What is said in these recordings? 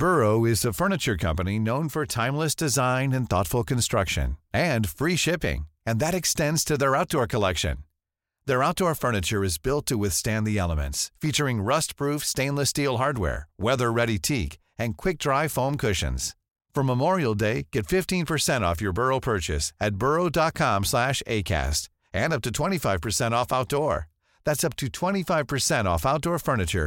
furniture company note for timeless designs rather furniture whether very take and key form cushions from more day of your brow purchase of outdoor furniture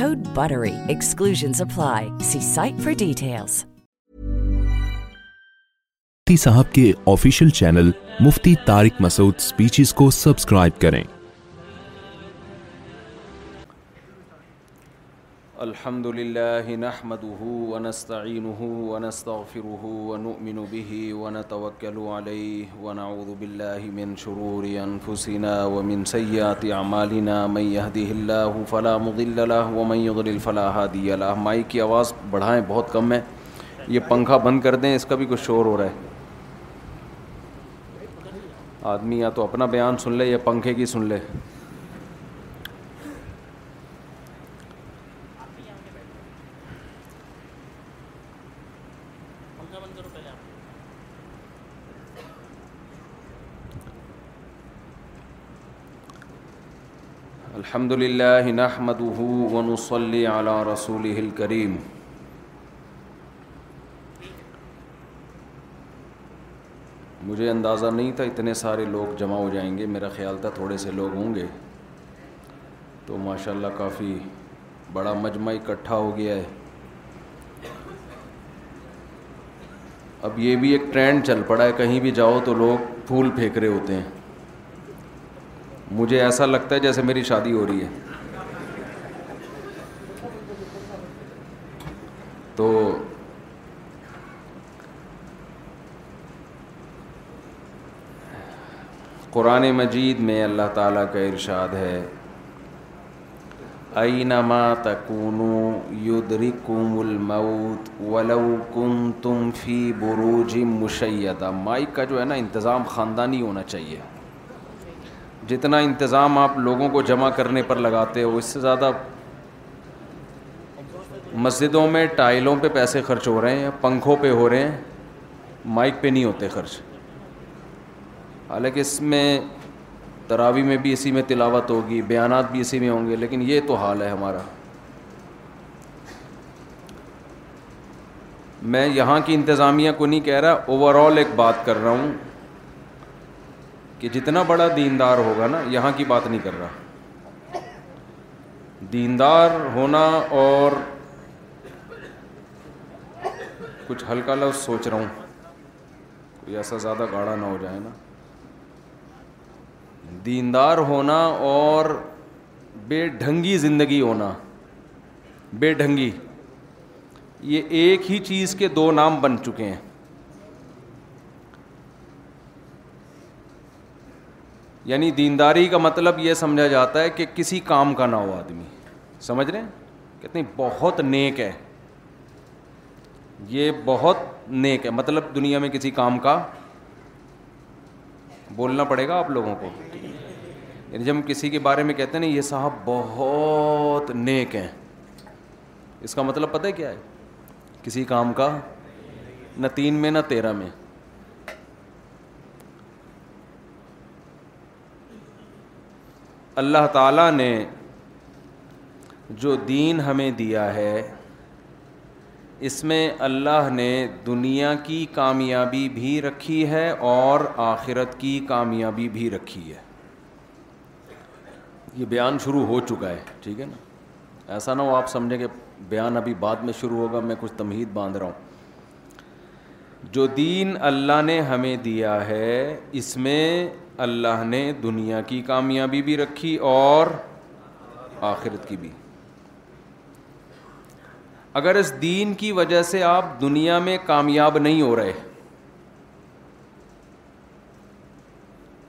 Code BUTTERY. Exclusions apply. See site for Mufti صاحب کے official channel Mufti Tariq Masood speeches کو subscribe کریں الحمد لله نحمده ونستعينه ونستغفره ونؤمن به ونتوكل عليه ونعوذ بالله من شرور أنفسنا ومن سيئات أعمالنا من يهده الله فلا مضل له ومن يضلل فلا هادي له مائك کی آواز بڑھائیں بہت کم ہے یہ پنکھا بند کر دیں اس کا بھی کچھ شور ہو رہا ہے آدمی یا تو اپنا بیان سن لے یا پنکھے کی سن لے الحمد للہ على رسول الكريم مجھے اندازہ نہیں تھا اتنے سارے لوگ جمع ہو جائیں گے میرا خیال تھا تھوڑے سے لوگ ہوں گے تو ماشاءاللہ کافی بڑا مجمع اکٹھا ہو گیا ہے اب یہ بھی ایک ٹرینڈ چل پڑا ہے کہیں بھی جاؤ تو لوگ پھول پھینک رہے ہوتے ہیں مجھے ایسا لگتا ہے جیسے میری شادی ہو رہی ہے تو قرآن مجید میں اللہ تعالیٰ کا ارشاد ہے اینما تکونو یدرکم الموت ولو تم فی بروج مشیدہ مائک کا جو ہے نا انتظام خاندانی ہونا چاہیے جتنا انتظام آپ لوگوں کو جمع کرنے پر لگاتے ہو اس سے زیادہ مسجدوں میں ٹائلوں پہ پیسے خرچ ہو رہے ہیں پنکھوں پہ ہو رہے ہیں مائک پہ نہیں ہوتے خرچ حالانکہ اس میں تراوی میں بھی اسی میں تلاوت ہوگی بیانات بھی اسی میں ہوں گے لیکن یہ تو حال ہے ہمارا میں یہاں کی انتظامیہ کو نہیں کہہ رہا اوور آل ایک بات کر رہا ہوں کہ جتنا بڑا دیندار ہوگا نا یہاں کی بات نہیں کر رہا دیندار ہونا اور کچھ ہلکا لفظ سوچ رہا ہوں کوئی ایسا زیادہ گاڑا نہ ہو جائے نا دیندار ہونا اور بے ڈھنگی زندگی ہونا بے ڈھنگی یہ ایک ہی چیز کے دو نام بن چکے ہیں یعنی دینداری کا مطلب یہ سمجھا جاتا ہے کہ کسی کام کا نہ ہو آدمی سمجھ رہے ہیں کہتے ہیں بہت نیک ہے یہ بہت نیک ہے مطلب دنیا میں کسی کام کا بولنا پڑے گا آپ لوگوں کو یعنی جب ہم کسی کے بارے میں کہتے ہیں نا یہ صاحب بہت نیک ہیں اس کا مطلب پتہ کیا ہے کسی کام کا نہ تین میں نہ تیرہ میں اللہ تعالیٰ نے جو دین ہمیں دیا ہے اس میں اللہ نے دنیا کی کامیابی بھی رکھی ہے اور آخرت کی کامیابی بھی رکھی ہے یہ بیان شروع ہو چکا ہے ٹھیک ہے نا ایسا نہ ہو آپ سمجھیں کہ بیان ابھی بعد میں شروع ہوگا میں کچھ تمہید باندھ رہا ہوں جو دین اللہ نے ہمیں دیا ہے اس میں اللہ نے دنیا کی کامیابی بھی رکھی اور آخرت کی بھی اگر اس دین کی وجہ سے آپ دنیا میں کامیاب نہیں ہو رہے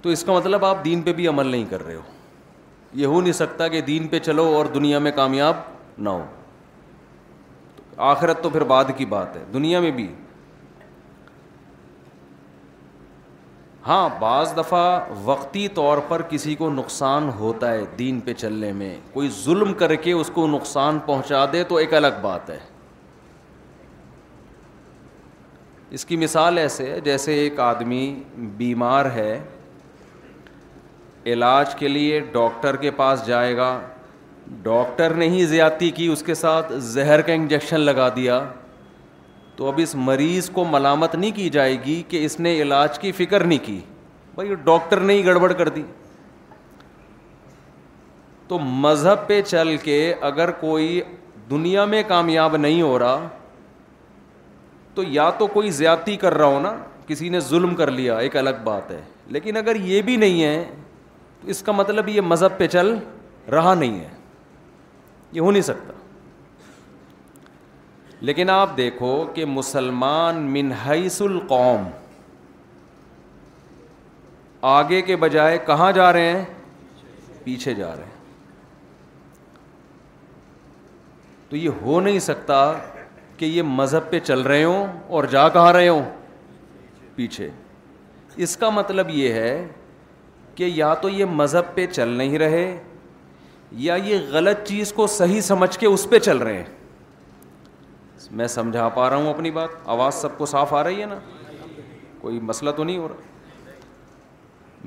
تو اس کا مطلب آپ دین پہ بھی عمل نہیں کر رہے ہو یہ ہو نہیں سکتا کہ دین پہ چلو اور دنیا میں کامیاب نہ ہو آخرت تو پھر بعد کی بات ہے دنیا میں بھی ہاں بعض دفعہ وقتی طور پر کسی کو نقصان ہوتا ہے دین پہ چلنے میں کوئی ظلم کر کے اس کو نقصان پہنچا دے تو ایک الگ بات ہے اس کی مثال ایسے ہے جیسے ایک آدمی بیمار ہے علاج کے لیے ڈاکٹر کے پاس جائے گا ڈاکٹر نے ہی زیادتی کی اس کے ساتھ زہر کا انجیکشن لگا دیا تو اب اس مریض کو ملامت نہیں کی جائے گی کہ اس نے علاج کی فکر نہیں کی بھائی ڈاکٹر نے ہی گڑبڑ کر دی تو مذہب پہ چل کے اگر کوئی دنیا میں کامیاب نہیں ہو رہا تو یا تو کوئی زیادتی کر رہا ہو نا کسی نے ظلم کر لیا ایک الگ بات ہے لیکن اگر یہ بھی نہیں ہے تو اس کا مطلب یہ مذہب پہ چل رہا نہیں ہے یہ ہو نہیں سکتا لیکن آپ دیکھو کہ مسلمان منحص القوم آگے کے بجائے کہاں جا رہے ہیں پیچھے جا رہے ہیں تو یہ ہو نہیں سکتا کہ یہ مذہب پہ چل رہے ہوں اور جا کہاں رہے ہوں پیچھے اس کا مطلب یہ ہے کہ یا تو یہ مذہب پہ چل نہیں رہے یا یہ غلط چیز کو صحیح سمجھ کے اس پہ چل رہے ہیں میں سمجھا پا رہا ہوں اپنی بات آواز سب کو صاف آ رہی ہے نا کوئی مسئلہ تو نہیں ہو رہا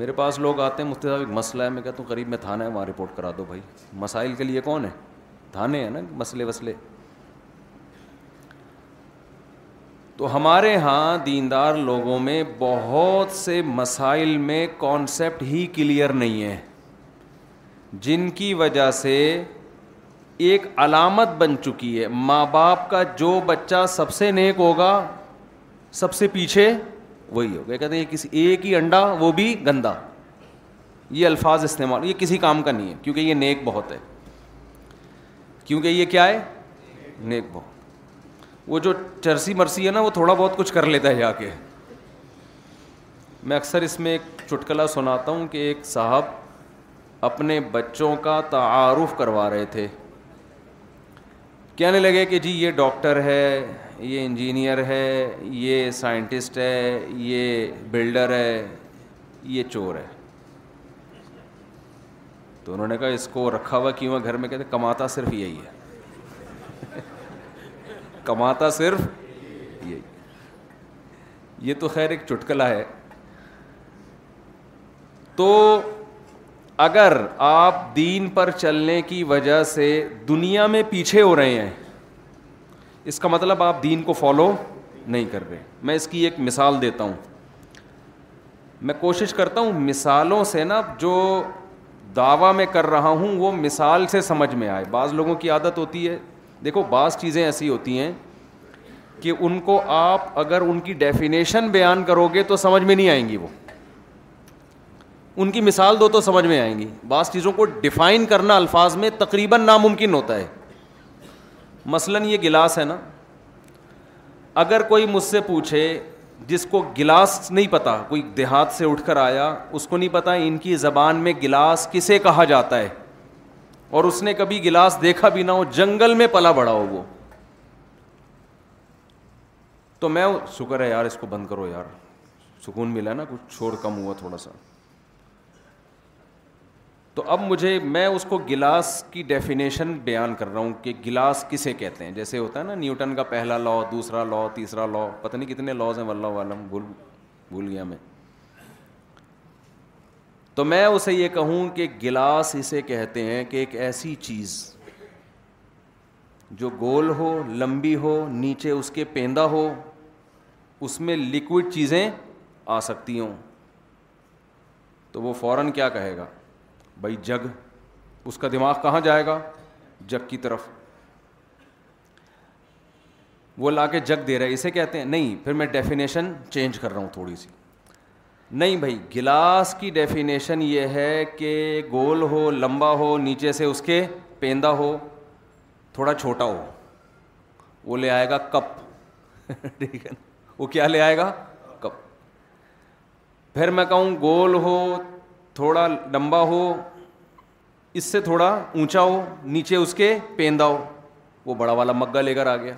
میرے پاس لوگ آتے ہیں مفتی صاحب ایک مسئلہ ہے میں کہتا ہوں قریب میں تھانہ ہے وہاں رپورٹ کرا دو بھائی مسائل کے لیے کون ہے تھانے ہیں نا مسئلے وسلے تو ہمارے ہاں دیندار لوگوں میں بہت سے مسائل میں کانسیپٹ ہی کلیئر نہیں ہے جن کی وجہ سے ایک علامت بن چکی ہے ماں باپ کا جو بچہ سب سے نیک ہوگا سب سے پیچھے وہی ہوگا کہتے ہیں کسی ایک ہی انڈا وہ بھی گندا یہ الفاظ استعمال یہ کسی کام کا نہیں ہے کیونکہ یہ نیک بہت ہے کیونکہ یہ کیا ہے نیک بہت وہ جو چرسی مرسی ہے نا وہ تھوڑا بہت کچھ کر لیتا ہے جا کے میں اکثر اس میں ایک چٹکلا سناتا ہوں کہ ایک صاحب اپنے بچوں کا تعارف کروا رہے تھے کہنے لگے کہ جی یہ ڈاکٹر ہے یہ انجینئر ہے یہ سائنٹسٹ ہے یہ بلڈر ہے یہ چور ہے تو انہوں نے کہا اس کو رکھا ہوا کیوں ہے گھر میں کہتے کماتا صرف یہی ہے کماتا صرف یہی یہ تو خیر ایک چٹکلا ہے تو اگر آپ دین پر چلنے کی وجہ سے دنیا میں پیچھے ہو رہے ہیں اس کا مطلب آپ دین کو فالو نہیں کر رہے میں اس کی ایک مثال دیتا ہوں میں کوشش کرتا ہوں مثالوں سے نا جو دعویٰ میں کر رہا ہوں وہ مثال سے سمجھ میں آئے بعض لوگوں کی عادت ہوتی ہے دیکھو بعض چیزیں ایسی ہوتی ہیں کہ ان کو آپ اگر ان کی ڈیفینیشن بیان کرو گے تو سمجھ میں نہیں آئیں گی وہ ان کی مثال دو تو سمجھ میں آئیں گی بعض چیزوں کو ڈیفائن کرنا الفاظ میں تقریباً ناممکن ہوتا ہے مثلاً یہ گلاس ہے نا اگر کوئی مجھ سے پوچھے جس کو گلاس نہیں پتا کوئی دیہات سے اٹھ کر آیا اس کو نہیں پتا ان کی زبان میں گلاس کسے کہا جاتا ہے اور اس نے کبھی گلاس دیکھا بھی نہ ہو جنگل میں پلا بڑا ہو وہ تو میں شکر ہے یار اس کو بند کرو یار سکون ملا نا کچھ چھوڑ کم ہوا تھوڑا سا تو اب مجھے میں اس کو گلاس کی ڈیفینیشن بیان کر رہا ہوں کہ گلاس کسے کہتے ہیں جیسے ہوتا ہے نا نیوٹن کا پہلا لا دوسرا لا تیسرا لا پتہ نہیں کتنے لاز ہیں واللہ بھول بھول گیا میں تو میں اسے یہ کہوں کہ گلاس اسے کہتے ہیں کہ ایک ایسی چیز جو گول ہو لمبی ہو نیچے اس کے پیندا ہو اس میں لکوڈ چیزیں آ سکتی ہوں تو وہ فوراً کیا کہے گا بھائی جگ اس کا دماغ کہاں جائے گا جگ کی طرف وہ لا کے جگ دے رہا ہے اسے کہتے ہیں نہیں پھر میں ڈیفینیشن چینج کر رہا ہوں تھوڑی سی نہیں بھائی گلاس کی ڈیفینیشن یہ ہے کہ گول ہو لمبا ہو نیچے سے اس کے پیندا ہو تھوڑا چھوٹا ہو وہ لے آئے گا کپ ٹھیک ہے وہ کیا لے آئے گا کپ پھر میں کہوں گول ہو تھوڑا لمبا ہو اس سے تھوڑا اونچا ہو نیچے اس کے پیندا ہو وہ بڑا والا مگا لے کر آ گیا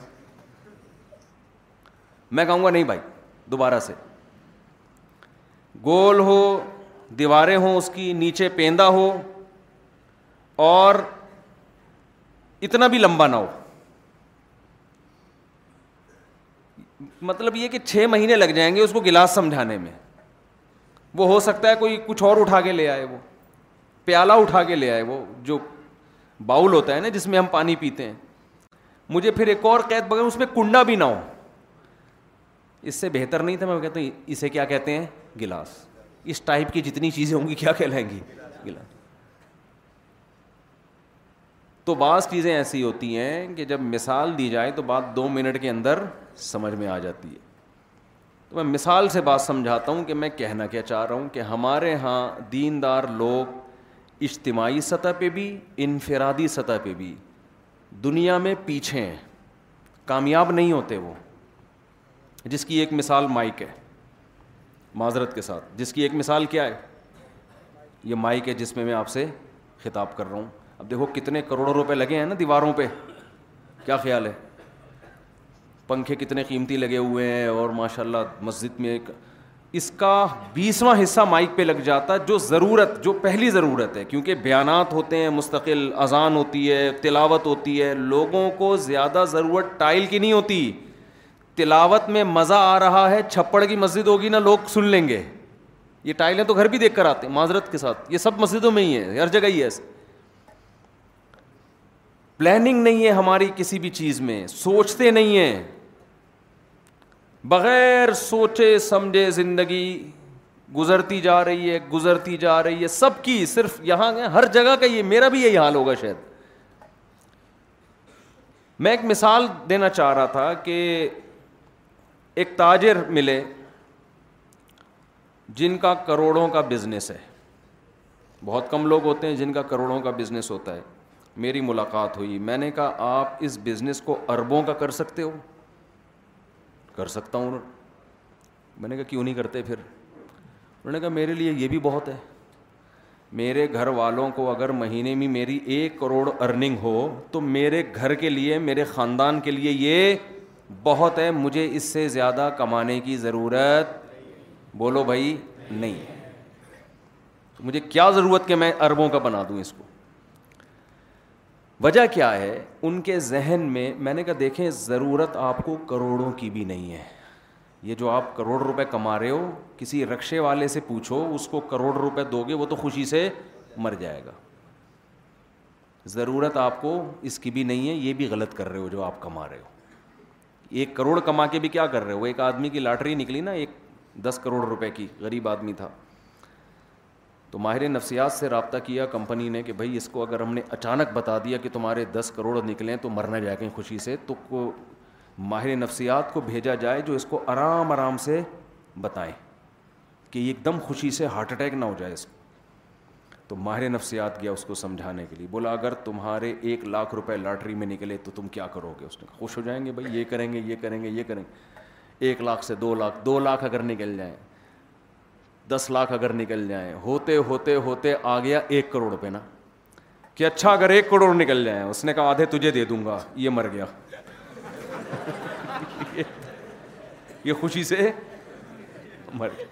میں کہوں گا نہیں بھائی دوبارہ سے گول ہو دیواریں ہوں اس کی نیچے پیندا ہو اور اتنا بھی لمبا نہ ہو مطلب یہ کہ چھ مہینے لگ جائیں گے اس کو گلاس سمجھانے میں وہ ہو سکتا ہے کوئی کچھ اور اٹھا کے لے آئے وہ پیالہ اٹھا کے لے آئے وہ جو باؤل ہوتا ہے نا جس میں ہم پانی پیتے ہیں مجھے پھر ایک اور قید بغیر اس میں کنڈا بھی نہ ہو اس سے بہتر نہیں تھا میں کہتا ہوں اسے کیا کہتے ہیں گلاس اس ٹائپ کی جتنی چیزیں ہوں گی کیا کہلائیں گی گلاس تو بعض چیزیں ایسی ہوتی ہیں کہ جب مثال دی جائے تو بات دو منٹ کے اندر سمجھ میں آ جاتی ہے تو میں مثال سے بات سمجھاتا ہوں کہ میں کہنا کیا چاہ رہا ہوں کہ ہمارے ہاں دین دار لوگ اجتماعی سطح پہ بھی انفرادی سطح پہ بھی دنیا میں پیچھے ہیں کامیاب نہیں ہوتے وہ جس کی ایک مثال مائک ہے معذرت کے ساتھ جس کی ایک مثال کیا ہے یہ مائک ہے جس میں میں آپ سے خطاب کر رہا ہوں اب دیکھو کتنے کروڑوں روپے لگے ہیں نا دیواروں پہ کیا خیال ہے پنکھے کتنے قیمتی لگے ہوئے ہیں اور ماشاء اللہ مسجد میں ایک اس کا بیسواں حصہ مائک پہ لگ جاتا جو ضرورت جو پہلی ضرورت ہے کیونکہ بیانات ہوتے ہیں مستقل اذان ہوتی ہے تلاوت ہوتی ہے لوگوں کو زیادہ ضرورت ٹائل کی نہیں ہوتی تلاوت میں مزہ آ رہا ہے چھپڑ کی مسجد ہوگی نا لوگ سن لیں گے یہ ٹائلیں تو گھر بھی دیکھ کر آتے ہیں معذرت کے ساتھ یہ سب مسجدوں میں ہی ہے ہر جگہ ہی ہے پلاننگ نہیں ہے ہماری کسی بھی چیز میں سوچتے نہیں ہیں بغیر سوچے سمجھے زندگی گزرتی جا رہی ہے گزرتی جا رہی ہے سب کی صرف یہاں ہر جگہ کا یہ میرا بھی یہی حال ہوگا شاید میں ایک مثال دینا چاہ رہا تھا کہ ایک تاجر ملے جن کا کروڑوں کا بزنس ہے بہت کم لوگ ہوتے ہیں جن کا کروڑوں کا بزنس ہوتا ہے میری ملاقات ہوئی میں نے کہا آپ اس بزنس کو اربوں کا کر سکتے ہو کر سکتا ہوں میں نے کہا کیوں نہیں کرتے پھر انہوں نے کہا میرے لیے یہ بھی بہت ہے میرے گھر والوں کو اگر مہینے میں میری ایک کروڑ ارننگ ہو تو میرے گھر کے لیے میرے خاندان کے لیے یہ بہت ہے مجھے اس سے زیادہ کمانے کی ضرورت بولو بھائی نہیں مجھے کیا ضرورت کہ میں اربوں کا بنا دوں اس کو وجہ کیا ہے ان کے ذہن میں میں نے کہا دیکھیں ضرورت آپ کو کروڑوں کی بھی نہیں ہے یہ جو آپ کروڑ روپے کما رہے ہو کسی رکشے والے سے پوچھو اس کو کروڑ روپے دو گے وہ تو خوشی سے مر جائے گا ضرورت آپ کو اس کی بھی نہیں ہے یہ بھی غلط کر رہے ہو جو آپ کما رہے ہو ایک کروڑ کما کے بھی کیا کر رہے ہو ایک آدمی کی لاٹری نکلی نا ایک دس کروڑ روپے کی غریب آدمی تھا تو ماہر نفسیات سے رابطہ کیا کمپنی نے کہ بھائی اس کو اگر ہم نے اچانک بتا دیا کہ تمہارے دس کروڑ نکلیں تو مرنا جائے کے خوشی سے تو ماہر نفسیات کو بھیجا جائے جو اس کو آرام آرام سے بتائیں کہ ایک دم خوشی سے ہارٹ اٹیک نہ ہو جائے اس کو تو ماہر نفسیات گیا اس کو سمجھانے کے لیے بولا اگر تمہارے ایک لاکھ روپے لاٹری میں نکلے تو تم کیا کرو گے اس نے خوش ہو جائیں گے بھائی یہ کریں گے یہ کریں گے یہ کریں گے ایک لاکھ سے دو لاکھ دو لاکھ اگر نکل جائیں دس لاکھ اگر نکل جائیں ہوتے ہوتے ہوتے آ گیا ایک کروڑ پہ نا کہ اچھا اگر ایک کروڑ نکل جائیں اس نے کہا آدھے تجھے دے دوں گا یہ مر گیا یہ خوشی سے مر گیا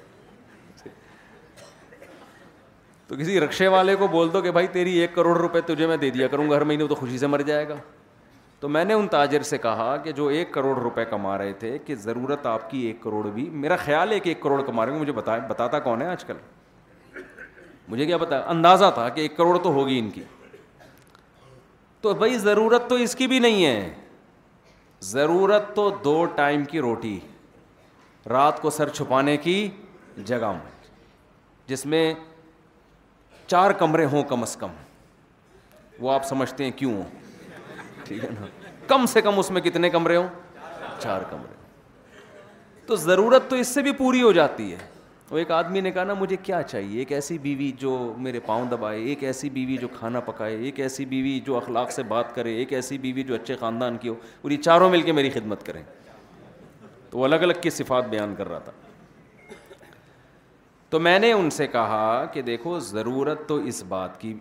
تو کسی رکشے والے کو بول دو کہ بھائی تیری ایک کروڑ روپے تجھے میں دے دیا کروں گا ہر مہینے تو خوشی سے مر جائے گا تو میں نے ان تاجر سے کہا کہ جو ایک کروڑ روپے کما رہے تھے کہ ضرورت آپ کی ایک کروڑ بھی میرا خیال ہے کہ ایک کروڑ کما رہے ہیں مجھے بتا بتاتا کون ہے آج کل مجھے کیا پتا اندازہ تھا کہ ایک کروڑ تو ہوگی ان کی تو بھائی ضرورت تو اس کی بھی نہیں ہے ضرورت تو دو ٹائم کی روٹی رات کو سر چھپانے کی جگہ میں جس میں چار کمرے ہوں کم از کم وہ آپ سمجھتے ہیں کیوں ہوں ٹھیک ہے نا کم سے کم اس میں کتنے کمرے ہوں چار کمرے تو ضرورت تو اس سے بھی پوری ہو جاتی ہے وہ ایک آدمی نے کہا نا مجھے کیا چاہیے ایک ایسی بیوی جو میرے پاؤں دبائے ایک ایسی بیوی جو کھانا پکائے ایک ایسی بیوی جو اخلاق سے بات کرے ایک ایسی بیوی جو اچھے خاندان کی ہو اور یہ چاروں مل کے میری خدمت کریں تو وہ الگ الگ کی صفات بیان کر رہا تھا تو میں نے ان سے کہا کہ دیکھو ضرورت تو اس بات کی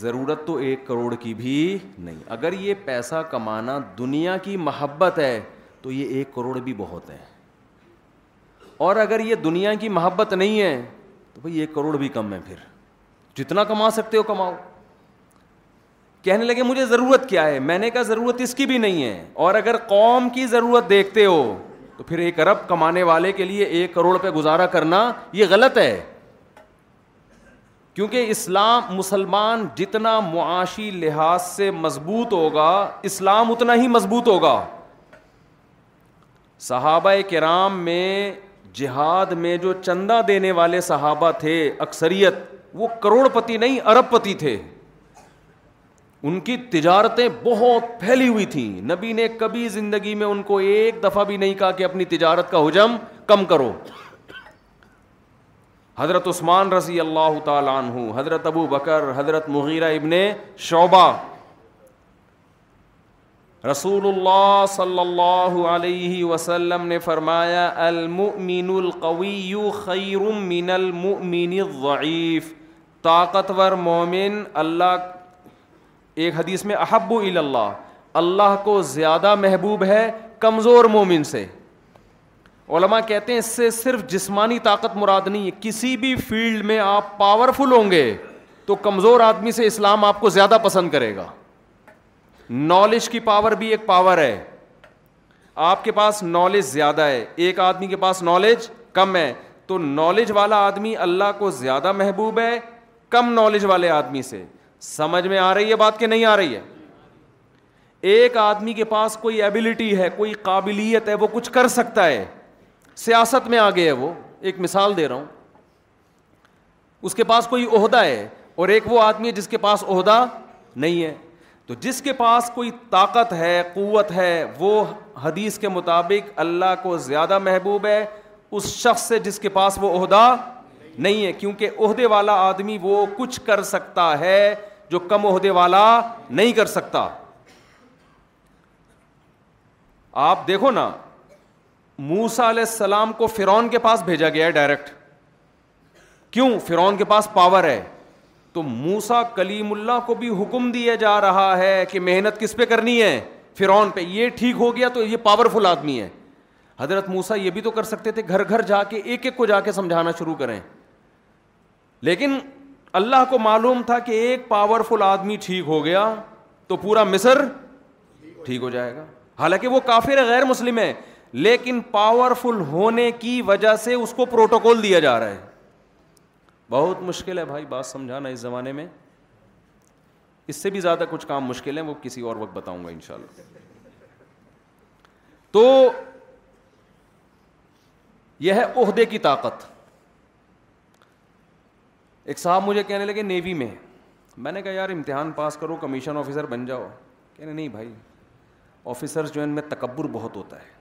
ضرورت تو ایک کروڑ کی بھی نہیں اگر یہ پیسہ کمانا دنیا کی محبت ہے تو یہ ایک کروڑ بھی بہت ہے اور اگر یہ دنیا کی محبت نہیں ہے تو بھائی ایک کروڑ بھی کم ہے پھر جتنا کما سکتے ہو کماؤ کہنے لگے مجھے ضرورت کیا ہے میں نے کہا ضرورت اس کی بھی نہیں ہے اور اگر قوم کی ضرورت دیکھتے ہو تو پھر ایک ارب کمانے والے کے لیے ایک کروڑ پہ گزارا کرنا یہ غلط ہے کیونکہ اسلام مسلمان جتنا معاشی لحاظ سے مضبوط ہوگا اسلام اتنا ہی مضبوط ہوگا صحابہ کرام میں جہاد میں جو چندہ دینے والے صحابہ تھے اکثریت وہ کروڑ پتی نہیں ارب پتی تھے ان کی تجارتیں بہت پھیلی ہوئی تھیں نبی نے کبھی زندگی میں ان کو ایک دفعہ بھی نہیں کہا کہ اپنی تجارت کا حجم کم کرو حضرت عثمان رضی اللہ تعالیٰ عنہ حضرت ابو بکر حضرت مغیرہ ابن شعبہ رسول اللہ صلی اللہ علیہ وسلم نے فرمایا المؤمن القوی خیر من المؤمن الضعیف طاقتور مومن اللہ ایک حدیث میں احب الا اللہ کو زیادہ محبوب ہے کمزور مومن سے علماء کہتے ہیں اس سے صرف جسمانی طاقت مراد نہیں ہے کسی بھی فیلڈ میں آپ پاورفل ہوں گے تو کمزور آدمی سے اسلام آپ کو زیادہ پسند کرے گا نالج کی پاور بھی ایک پاور ہے آپ کے پاس نالج زیادہ ہے ایک آدمی کے پاس نالج کم ہے تو نالج والا آدمی اللہ کو زیادہ محبوب ہے کم نالج والے آدمی سے سمجھ میں آ رہی ہے بات کہ نہیں آ رہی ہے ایک آدمی کے پاس کوئی ایبلٹی ہے کوئی قابلیت ہے وہ کچھ کر سکتا ہے سیاست میں آگے ہے وہ ایک مثال دے رہا ہوں اس کے پاس کوئی عہدہ ہے اور ایک وہ آدمی ہے جس کے پاس عہدہ نہیں ہے تو جس کے پاس کوئی طاقت ہے قوت ہے وہ حدیث کے مطابق اللہ کو زیادہ محبوب ہے اس شخص سے جس کے پاس وہ عہدہ نہیں ہے کیونکہ عہدے والا آدمی وہ کچھ کر سکتا ہے جو کم عہدے والا نہیں کر سکتا آپ دیکھو نا موسا علیہ السلام کو فرون کے پاس بھیجا گیا ہے ڈائریکٹ کیوں فرون کے پاس پاور ہے تو موسا کلیم اللہ کو بھی حکم دیا جا رہا ہے کہ محنت کس پہ کرنی ہے فرون پہ یہ ٹھیک ہو گیا تو یہ پاورفل آدمی ہے حضرت موسا یہ بھی تو کر سکتے تھے گھر گھر جا کے ایک ایک کو جا کے سمجھانا شروع کریں لیکن اللہ کو معلوم تھا کہ ایک پاور فل آدمی ٹھیک ہو گیا تو پورا مصر ٹھیک ہو جائے گا حالانکہ وہ ہے غیر مسلم ہے لیکن پاور فل ہونے کی وجہ سے اس کو پروٹوکول دیا جا رہا ہے بہت مشکل ہے بھائی بات سمجھانا اس زمانے میں اس سے بھی زیادہ کچھ کام مشکل ہے وہ کسی اور وقت بتاؤں گا ان شاء اللہ تو یہ ہے عہدے کی طاقت ایک صاحب مجھے کہنے لگے نیوی میں میں نے کہا یار امتحان پاس کرو کمیشن آفیسر بن جاؤ کہنے نہیں بھائی آفیسرس جو ہے ان میں تکبر بہت ہوتا ہے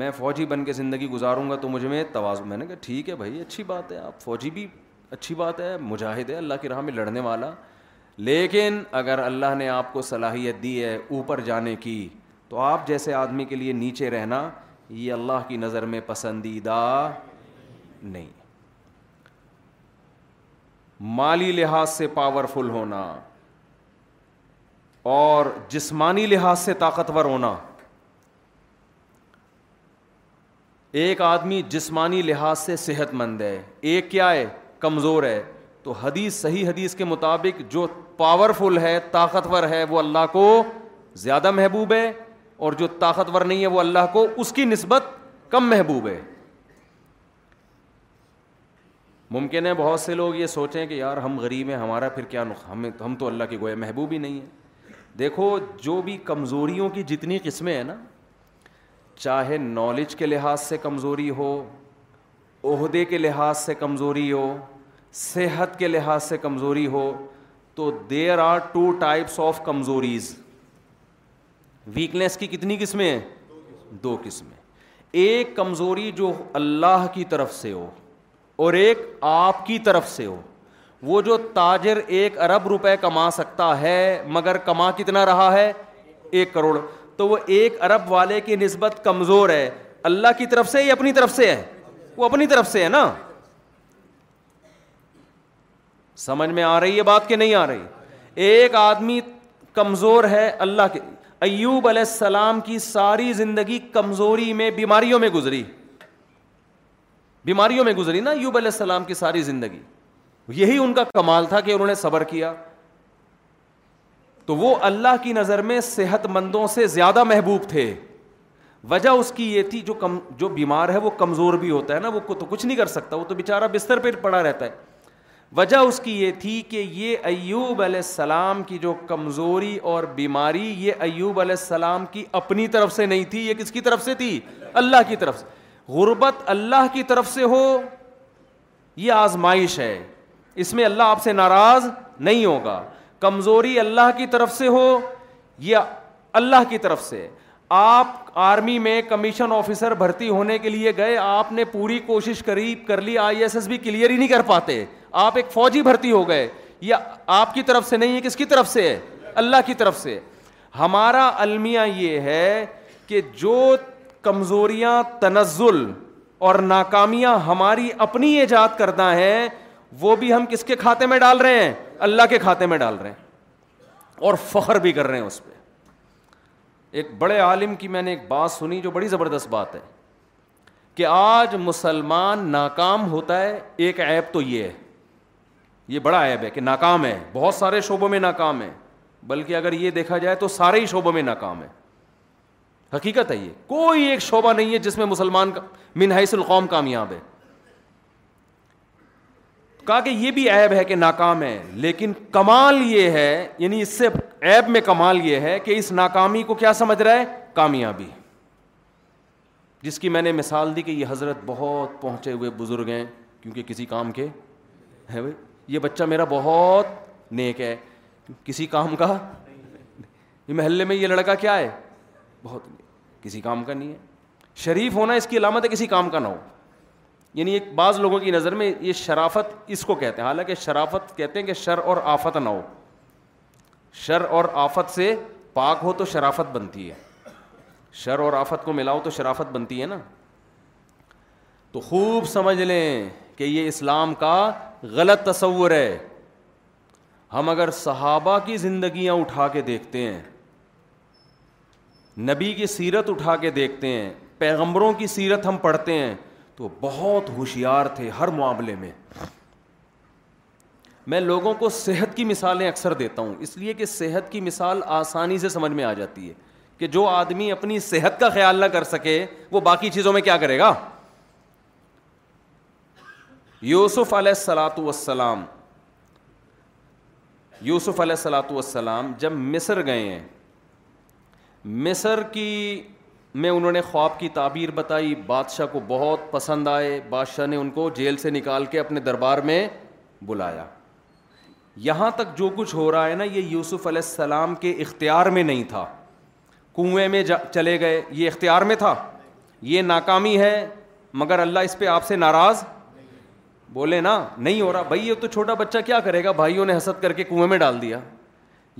میں فوجی بن کے زندگی گزاروں گا تو مجھے میں توازن میں نے کہا ٹھیک ہے بھائی اچھی بات ہے آپ فوجی بھی اچھی بات ہے مجاہد ہے اللہ کی راہ میں لڑنے والا لیکن اگر اللہ نے آپ کو صلاحیت دی ہے اوپر جانے کی تو آپ جیسے آدمی کے لیے نیچے رہنا یہ اللہ کی نظر میں پسندیدہ نہیں مالی لحاظ سے پاورفل ہونا اور جسمانی لحاظ سے طاقتور ہونا ایک آدمی جسمانی لحاظ سے صحت مند ہے ایک کیا ہے کمزور ہے تو حدیث صحیح حدیث کے مطابق جو پاورفل ہے طاقتور ہے وہ اللہ کو زیادہ محبوب ہے اور جو طاقتور نہیں ہے وہ اللہ کو اس کی نسبت کم محبوب ہے ممکن ہے بہت سے لوگ یہ سوچیں کہ یار ہم غریب ہیں ہمارا پھر کیا ہم تو اللہ کے گویا محبوب ہی نہیں ہیں دیکھو جو بھی کمزوریوں کی جتنی قسمیں ہیں نا چاہے نالج کے لحاظ سے کمزوری ہو عہدے کے لحاظ سے کمزوری ہو صحت کے لحاظ سے کمزوری ہو تو there are two types of کمزوریز weakness کی کتنی قسمیں ہیں دو قسمیں ایک کمزوری جو اللہ کی طرف سے ہو اور ایک آپ کی طرف سے ہو وہ جو تاجر ایک ارب روپے کما سکتا ہے مگر کما کتنا رہا ہے ایک کروڑ تو وہ ایک ارب والے کی نسبت کمزور ہے اللہ کی طرف سے یا اپنی طرف سے ہے وہ اپنی طرف سے ہے نا سمجھ میں آ رہی ہے بات کہ نہیں آ رہی ایک آدمی کمزور ہے اللہ کے ایوب علیہ السلام کی ساری زندگی کمزوری میں بیماریوں میں گزری بیماریوں میں گزری نا یوب علیہ السلام کی ساری زندگی یہی ان کا کمال تھا کہ انہوں نے صبر کیا تو وہ اللہ کی نظر میں صحت مندوں سے زیادہ محبوب تھے وجہ اس کی یہ تھی جو بیمار ہے وہ کمزور بھی ہوتا ہے نا وہ تو کچھ نہیں کر سکتا وہ تو بےچارہ بستر پہ پڑا رہتا ہے وجہ اس کی یہ تھی کہ یہ ایوب علیہ السلام کی جو کمزوری اور بیماری یہ ایوب علیہ السلام کی اپنی طرف سے نہیں تھی یہ کس کی طرف سے تھی اللہ کی طرف سے غربت اللہ کی طرف سے ہو یہ آزمائش ہے اس میں اللہ آپ سے ناراض نہیں ہوگا کمزوری اللہ کی طرف سے ہو یا اللہ کی طرف سے آپ آرمی میں کمیشن آفیسر بھرتی ہونے کے لیے گئے آپ نے پوری کوشش کری کر لی آئی ایس ایس بھی کلیئر ہی نہیں کر پاتے آپ ایک فوجی بھرتی ہو گئے یا آپ کی طرف سے نہیں ہے کس کی طرف سے ہے اللہ کی طرف سے ہمارا المیہ یہ ہے کہ جو کمزوریاں تنزل اور ناکامیاں ہماری اپنی ایجاد کرنا ہیں وہ بھی ہم کس کے کھاتے میں ڈال رہے ہیں اللہ کے کھاتے میں ڈال رہے ہیں اور فخر بھی کر رہے ہیں اس پہ ایک بڑے عالم کی میں نے ایک بات سنی جو بڑی زبردست بات ہے کہ آج مسلمان ناکام ہوتا ہے ایک ایپ تو یہ ہے یہ بڑا ایپ ہے کہ ناکام ہے بہت سارے شعبوں میں ناکام ہے بلکہ اگر یہ دیکھا جائے تو سارے ہی شعبوں میں ناکام ہے حقیقت ہے یہ کوئی ایک شعبہ نہیں ہے جس میں مسلمان کا منحص القوم کامیاب ہے کہا کہ یہ بھی عیب ہے کہ ناکام ہے لیکن کمال یہ ہے یعنی اس سے عیب میں کمال یہ ہے کہ اس ناکامی کو کیا سمجھ رہا ہے کامیابی جس کی میں نے مثال دی کہ یہ حضرت بہت پہنچے ہوئے بزرگ ہیں کیونکہ کسی کام کے ہے یہ بچہ میرا بہت نیک ہے کسی کام کا محلے میں یہ لڑکا کیا ہے بہت کسی کام کا نہیں ہے شریف ہونا اس کی علامت ہے کسی کام کا نہ ہو یعنی ایک بعض لوگوں کی نظر میں یہ شرافت اس کو کہتے ہیں حالانکہ شرافت کہتے ہیں کہ شر اور آفت نہ ہو شر اور آفت سے پاک ہو تو شرافت بنتی ہے شر اور آفت کو ملاؤ تو شرافت بنتی ہے نا تو خوب سمجھ لیں کہ یہ اسلام کا غلط تصور ہے ہم اگر صحابہ کی زندگیاں اٹھا کے دیکھتے ہیں نبی کی سیرت اٹھا کے دیکھتے ہیں پیغمبروں کی سیرت ہم پڑھتے ہیں تو بہت ہوشیار تھے ہر معاملے میں میں لوگوں کو صحت کی مثالیں اکثر دیتا ہوں اس لیے کہ صحت کی مثال آسانی سے سمجھ میں آ جاتی ہے کہ جو آدمی اپنی صحت کا خیال نہ کر سکے وہ باقی چیزوں میں کیا کرے گا یوسف علیہ السلاۃ وسلام یوسف علیہ السلاۃ وسلام جب مصر گئے ہیں مصر کی میں انہوں نے خواب کی تعبیر بتائی بادشاہ کو بہت پسند آئے بادشاہ نے ان کو جیل سے نکال کے اپنے دربار میں بلایا یہاں تک جو کچھ ہو رہا ہے نا یہ یوسف علیہ السلام کے اختیار میں نہیں تھا کنویں میں جا چلے گئے یہ اختیار میں تھا یہ ناکامی ہے مگر اللہ اس پہ آپ سے ناراض بولے نا نہیں ہو رہا بھائی یہ تو چھوٹا بچہ کیا کرے گا بھائیوں نے حسد کر کے کنویں میں ڈال دیا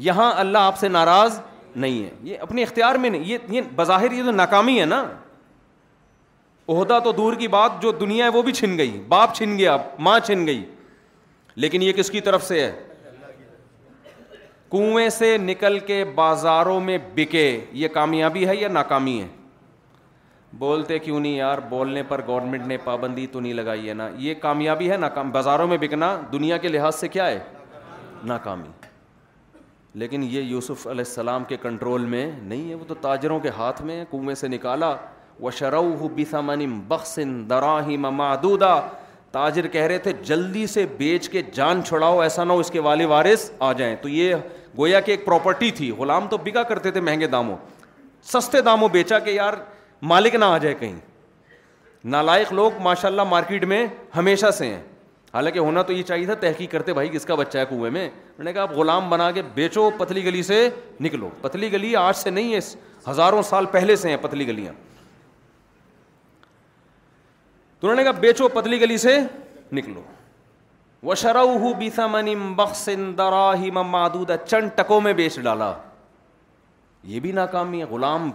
یہاں اللہ آپ سے ناراض نہیں ہے یہ اپنے اختیار میں نہیں یہ یہ بظاہر یہ تو ناکامی ہے نا عہدہ تو دور کی بات جو دنیا ہے وہ بھی چھن گئی باپ چھن گیا ماں چھن گئی لیکن یہ کس کی طرف سے ہے کنویں سے نکل کے بازاروں میں بکے یہ کامیابی ہے یا ناکامی ہے بولتے کیوں نہیں یار بولنے پر گورنمنٹ نے پابندی تو نہیں لگائی ہے نا یہ کامیابی ہے ناکام بازاروں میں بکنا دنیا کے لحاظ سے کیا ہے ناکامی لیکن یہ یوسف علیہ السلام کے کنٹرول میں نہیں ہے وہ تو تاجروں کے ہاتھ میں کنویں سے نکالا و شرو ہو بخسن بخش ان تاجر کہہ رہے تھے جلدی سے بیچ کے جان چھڑاؤ ایسا نہ ہو اس کے والے وارث آ جائیں تو یہ گویا کہ ایک پراپرٹی تھی غلام تو بگا کرتے تھے مہنگے داموں سستے داموں بیچا کہ یار مالک نہ آ جائے کہیں نالائق لوگ ماشاء اللہ مارکیٹ میں ہمیشہ سے ہیں حالانکہ ہونا تو یہ چاہیے تھا تحقیق کرتے بھائی کس کا بچہ ہے کنویں میں نے کہا آپ غلام بنا کے بیچو پتلی گلی سے نکلو پتلی گلی آج سے نہیں ہے ہزاروں سال پہلے سے ہیں پتلی گلیاں تو انہوں نے کہا بیچو پتلی گلی سے نکلو وہ شروع چند ٹکوں میں بیچ ڈالا یہ بھی ناکامی ہے غلام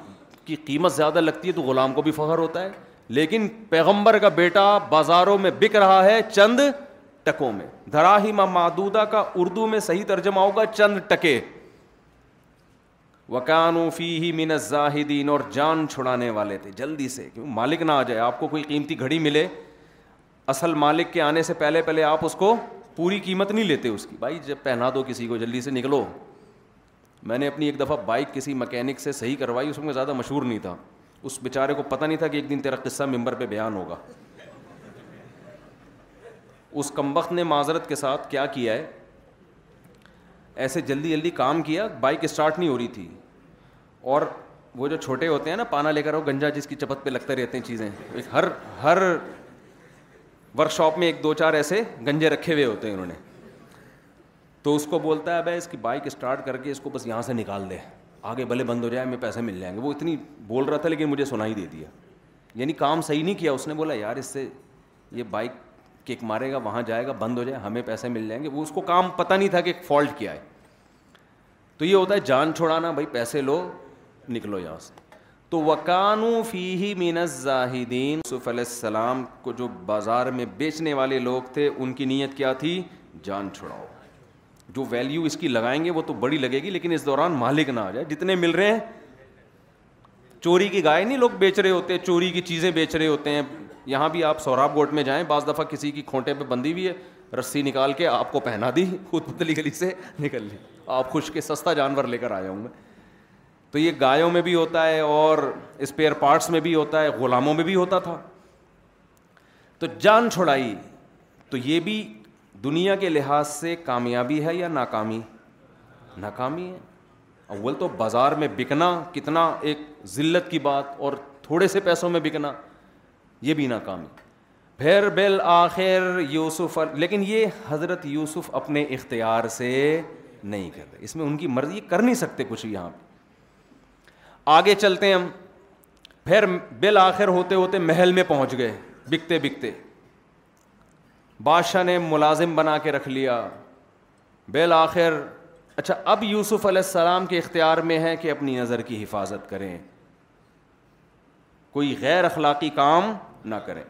کی قیمت زیادہ لگتی ہے تو غلام کو بھی فخر ہوتا ہے لیکن پیغمبر کا بیٹا بازاروں میں بک رہا ہے چند ٹکوں میں دھراہیما مادودہ کا اردو میں صحیح ترجمہ ہوگا چند ٹکے وکانو فی ہی من الزاہدین اور جان چھڑانے والے تھے جلدی سے کیوں مالک نہ آ جائے آپ کو کوئی قیمتی گھڑی ملے اصل مالک کے آنے سے پہلے پہلے آپ اس کو پوری قیمت نہیں لیتے اس کی بھائی جب پہنا دو کسی کو جلدی سے نکلو میں نے اپنی ایک دفعہ بائک کسی مکینک سے صحیح کروائی اس میں زیادہ مشہور نہیں تھا اس بیچارے کو پتہ نہیں تھا کہ ایک دن تیرا قصہ ممبر پہ بیان ہوگا اس کمبخت نے معذرت کے ساتھ کیا کیا ہے ایسے جلدی جلدی کام کیا بائک اسٹارٹ نہیں ہو رہی تھی اور وہ جو چھوٹے ہوتے ہیں نا پانا لے کر وہ گنجا جس کی چپت پہ لگتے رہتے ہیں چیزیں ہر ہر ورک شاپ میں ایک دو چار ایسے گنجے رکھے ہوئے ہوتے ہیں انہوں نے تو اس کو بولتا ہے بھائی اس کی بائک اسٹارٹ کر کے اس کو بس یہاں سے نکال دے آگے بھلے بند ہو جائے ہمیں پیسے مل جائیں گے وہ اتنی بول رہا تھا لیکن مجھے سنا ہی دے دیا یعنی کام صحیح نہیں کیا اس نے بولا یار اس سے یہ بائک مارے گا وہاں جائے گا بند ہو جائے ہمیں پیسے مل جائیں گے وہ اس کو کام پتہ نہیں تھا کہ فالٹ کیا ہے تو یہ ہوتا ہے جان چھوڑانا بھائی پیسے لو نکلو یہاں سے تو وکانو فی علیہ السلام کو جو بازار میں بیچنے والے لوگ تھے ان کی نیت کیا تھی جان چھڑاؤ جو ویلیو اس کی لگائیں گے وہ تو بڑی لگے گی لیکن اس دوران مالک نہ آ جائے جتنے مل رہے ہیں چوری کی گائے نہیں لوگ بیچ رہے ہوتے چوری کی چیزیں بیچ رہے ہوتے ہیں یہاں بھی آپ سوراب گوٹ میں جائیں بعض دفعہ کسی کی کھونٹے پہ بندی بھی ہے رسی نکال کے آپ کو پہنا دی خود پتلی گلی سے نکل لیں آپ خوش کے سستا جانور لے کر آیا ہوں میں تو یہ گایوں میں بھی ہوتا ہے اور اسپیئر پارٹس میں بھی ہوتا ہے غلاموں میں بھی ہوتا تھا تو جان چھڑائی تو یہ بھی دنیا کے لحاظ سے کامیابی ہے یا ناکامی ناکامی ہے اول تو بازار میں بکنا کتنا ایک ذلت کی بات اور تھوڑے سے پیسوں میں بکنا یہ بھی ناکامی پھر بالآخر یوسف لیکن یہ حضرت یوسف اپنے اختیار سے نہیں کر رہے اس میں ان کی مرضی کر نہیں سکتے کچھ یہاں پہ آگے چلتے ہم پھر بالآخر ہوتے ہوتے محل میں پہنچ گئے بکتے بکتے بادشاہ نے ملازم بنا کے رکھ لیا آخر اچھا اب یوسف علیہ السلام کے اختیار میں ہے کہ اپنی نظر کی حفاظت کریں کوئی غیر اخلاقی کام نہ کرے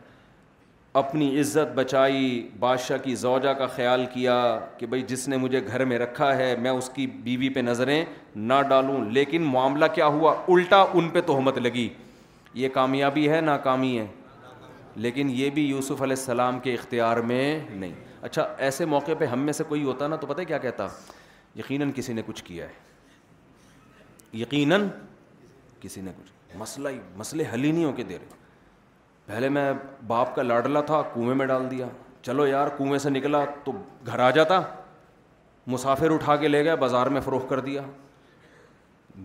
اپنی عزت بچائی بادشاہ کی زوجہ کا خیال کیا کہ بھائی جس نے مجھے گھر میں رکھا ہے میں اس کی بیوی پہ نظریں نہ ڈالوں لیکن معاملہ کیا ہوا الٹا ان پہ تہمت لگی یہ کامیابی ہے ناکامی ہے لیکن یہ بھی یوسف علیہ السلام کے اختیار میں نہیں اچھا ایسے موقع پہ ہم میں سے کوئی ہوتا نا تو پتہ کیا کہتا یقیناً کسی نے کچھ کیا ہے یقیناً کسی نے کچھ مسئلہ ہی مسئلے حل ہی نہیں ہو کے دے رہے پہلے میں باپ کا لاڈلا تھا کنویں میں ڈال دیا چلو یار کنویں سے نکلا تو گھر آ جاتا مسافر اٹھا کے لے گیا بازار میں فروخت کر دیا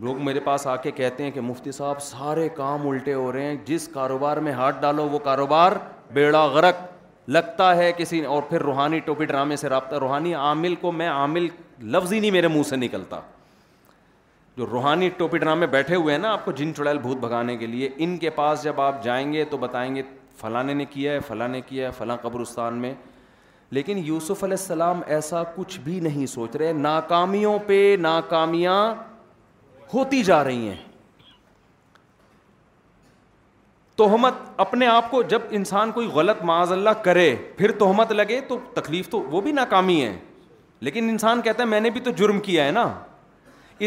لوگ میرے پاس آ کے کہتے ہیں کہ مفتی صاحب سارے کام الٹے ہو رہے ہیں جس کاروبار میں ہاتھ ڈالو وہ کاروبار بیڑا غرق لگتا ہے کسی اور پھر روحانی ٹوپی ڈرامے سے رابطہ روحانی عامل کو میں عامل لفظ ہی نہیں میرے منہ سے نکلتا جو روحانی ٹوپی ڈرامے بیٹھے ہوئے ہیں نا آپ کو جن چڑیل بھوت بھگانے کے لیے ان کے پاس جب آپ جائیں گے تو بتائیں گے فلاں نے کیا ہے فلاں نے کیا ہے فلاں قبرستان میں لیکن یوسف علیہ السلام ایسا کچھ بھی نہیں سوچ رہے ناکامیوں پہ ناکامیاں ہوتی جا رہی ہیں تہمت اپنے آپ کو جب انسان کوئی غلط معاذ اللہ کرے پھر تہمت لگے تو تکلیف تو وہ بھی ناکامی ہے لیکن انسان کہتا ہے میں نے بھی تو جرم کیا ہے نا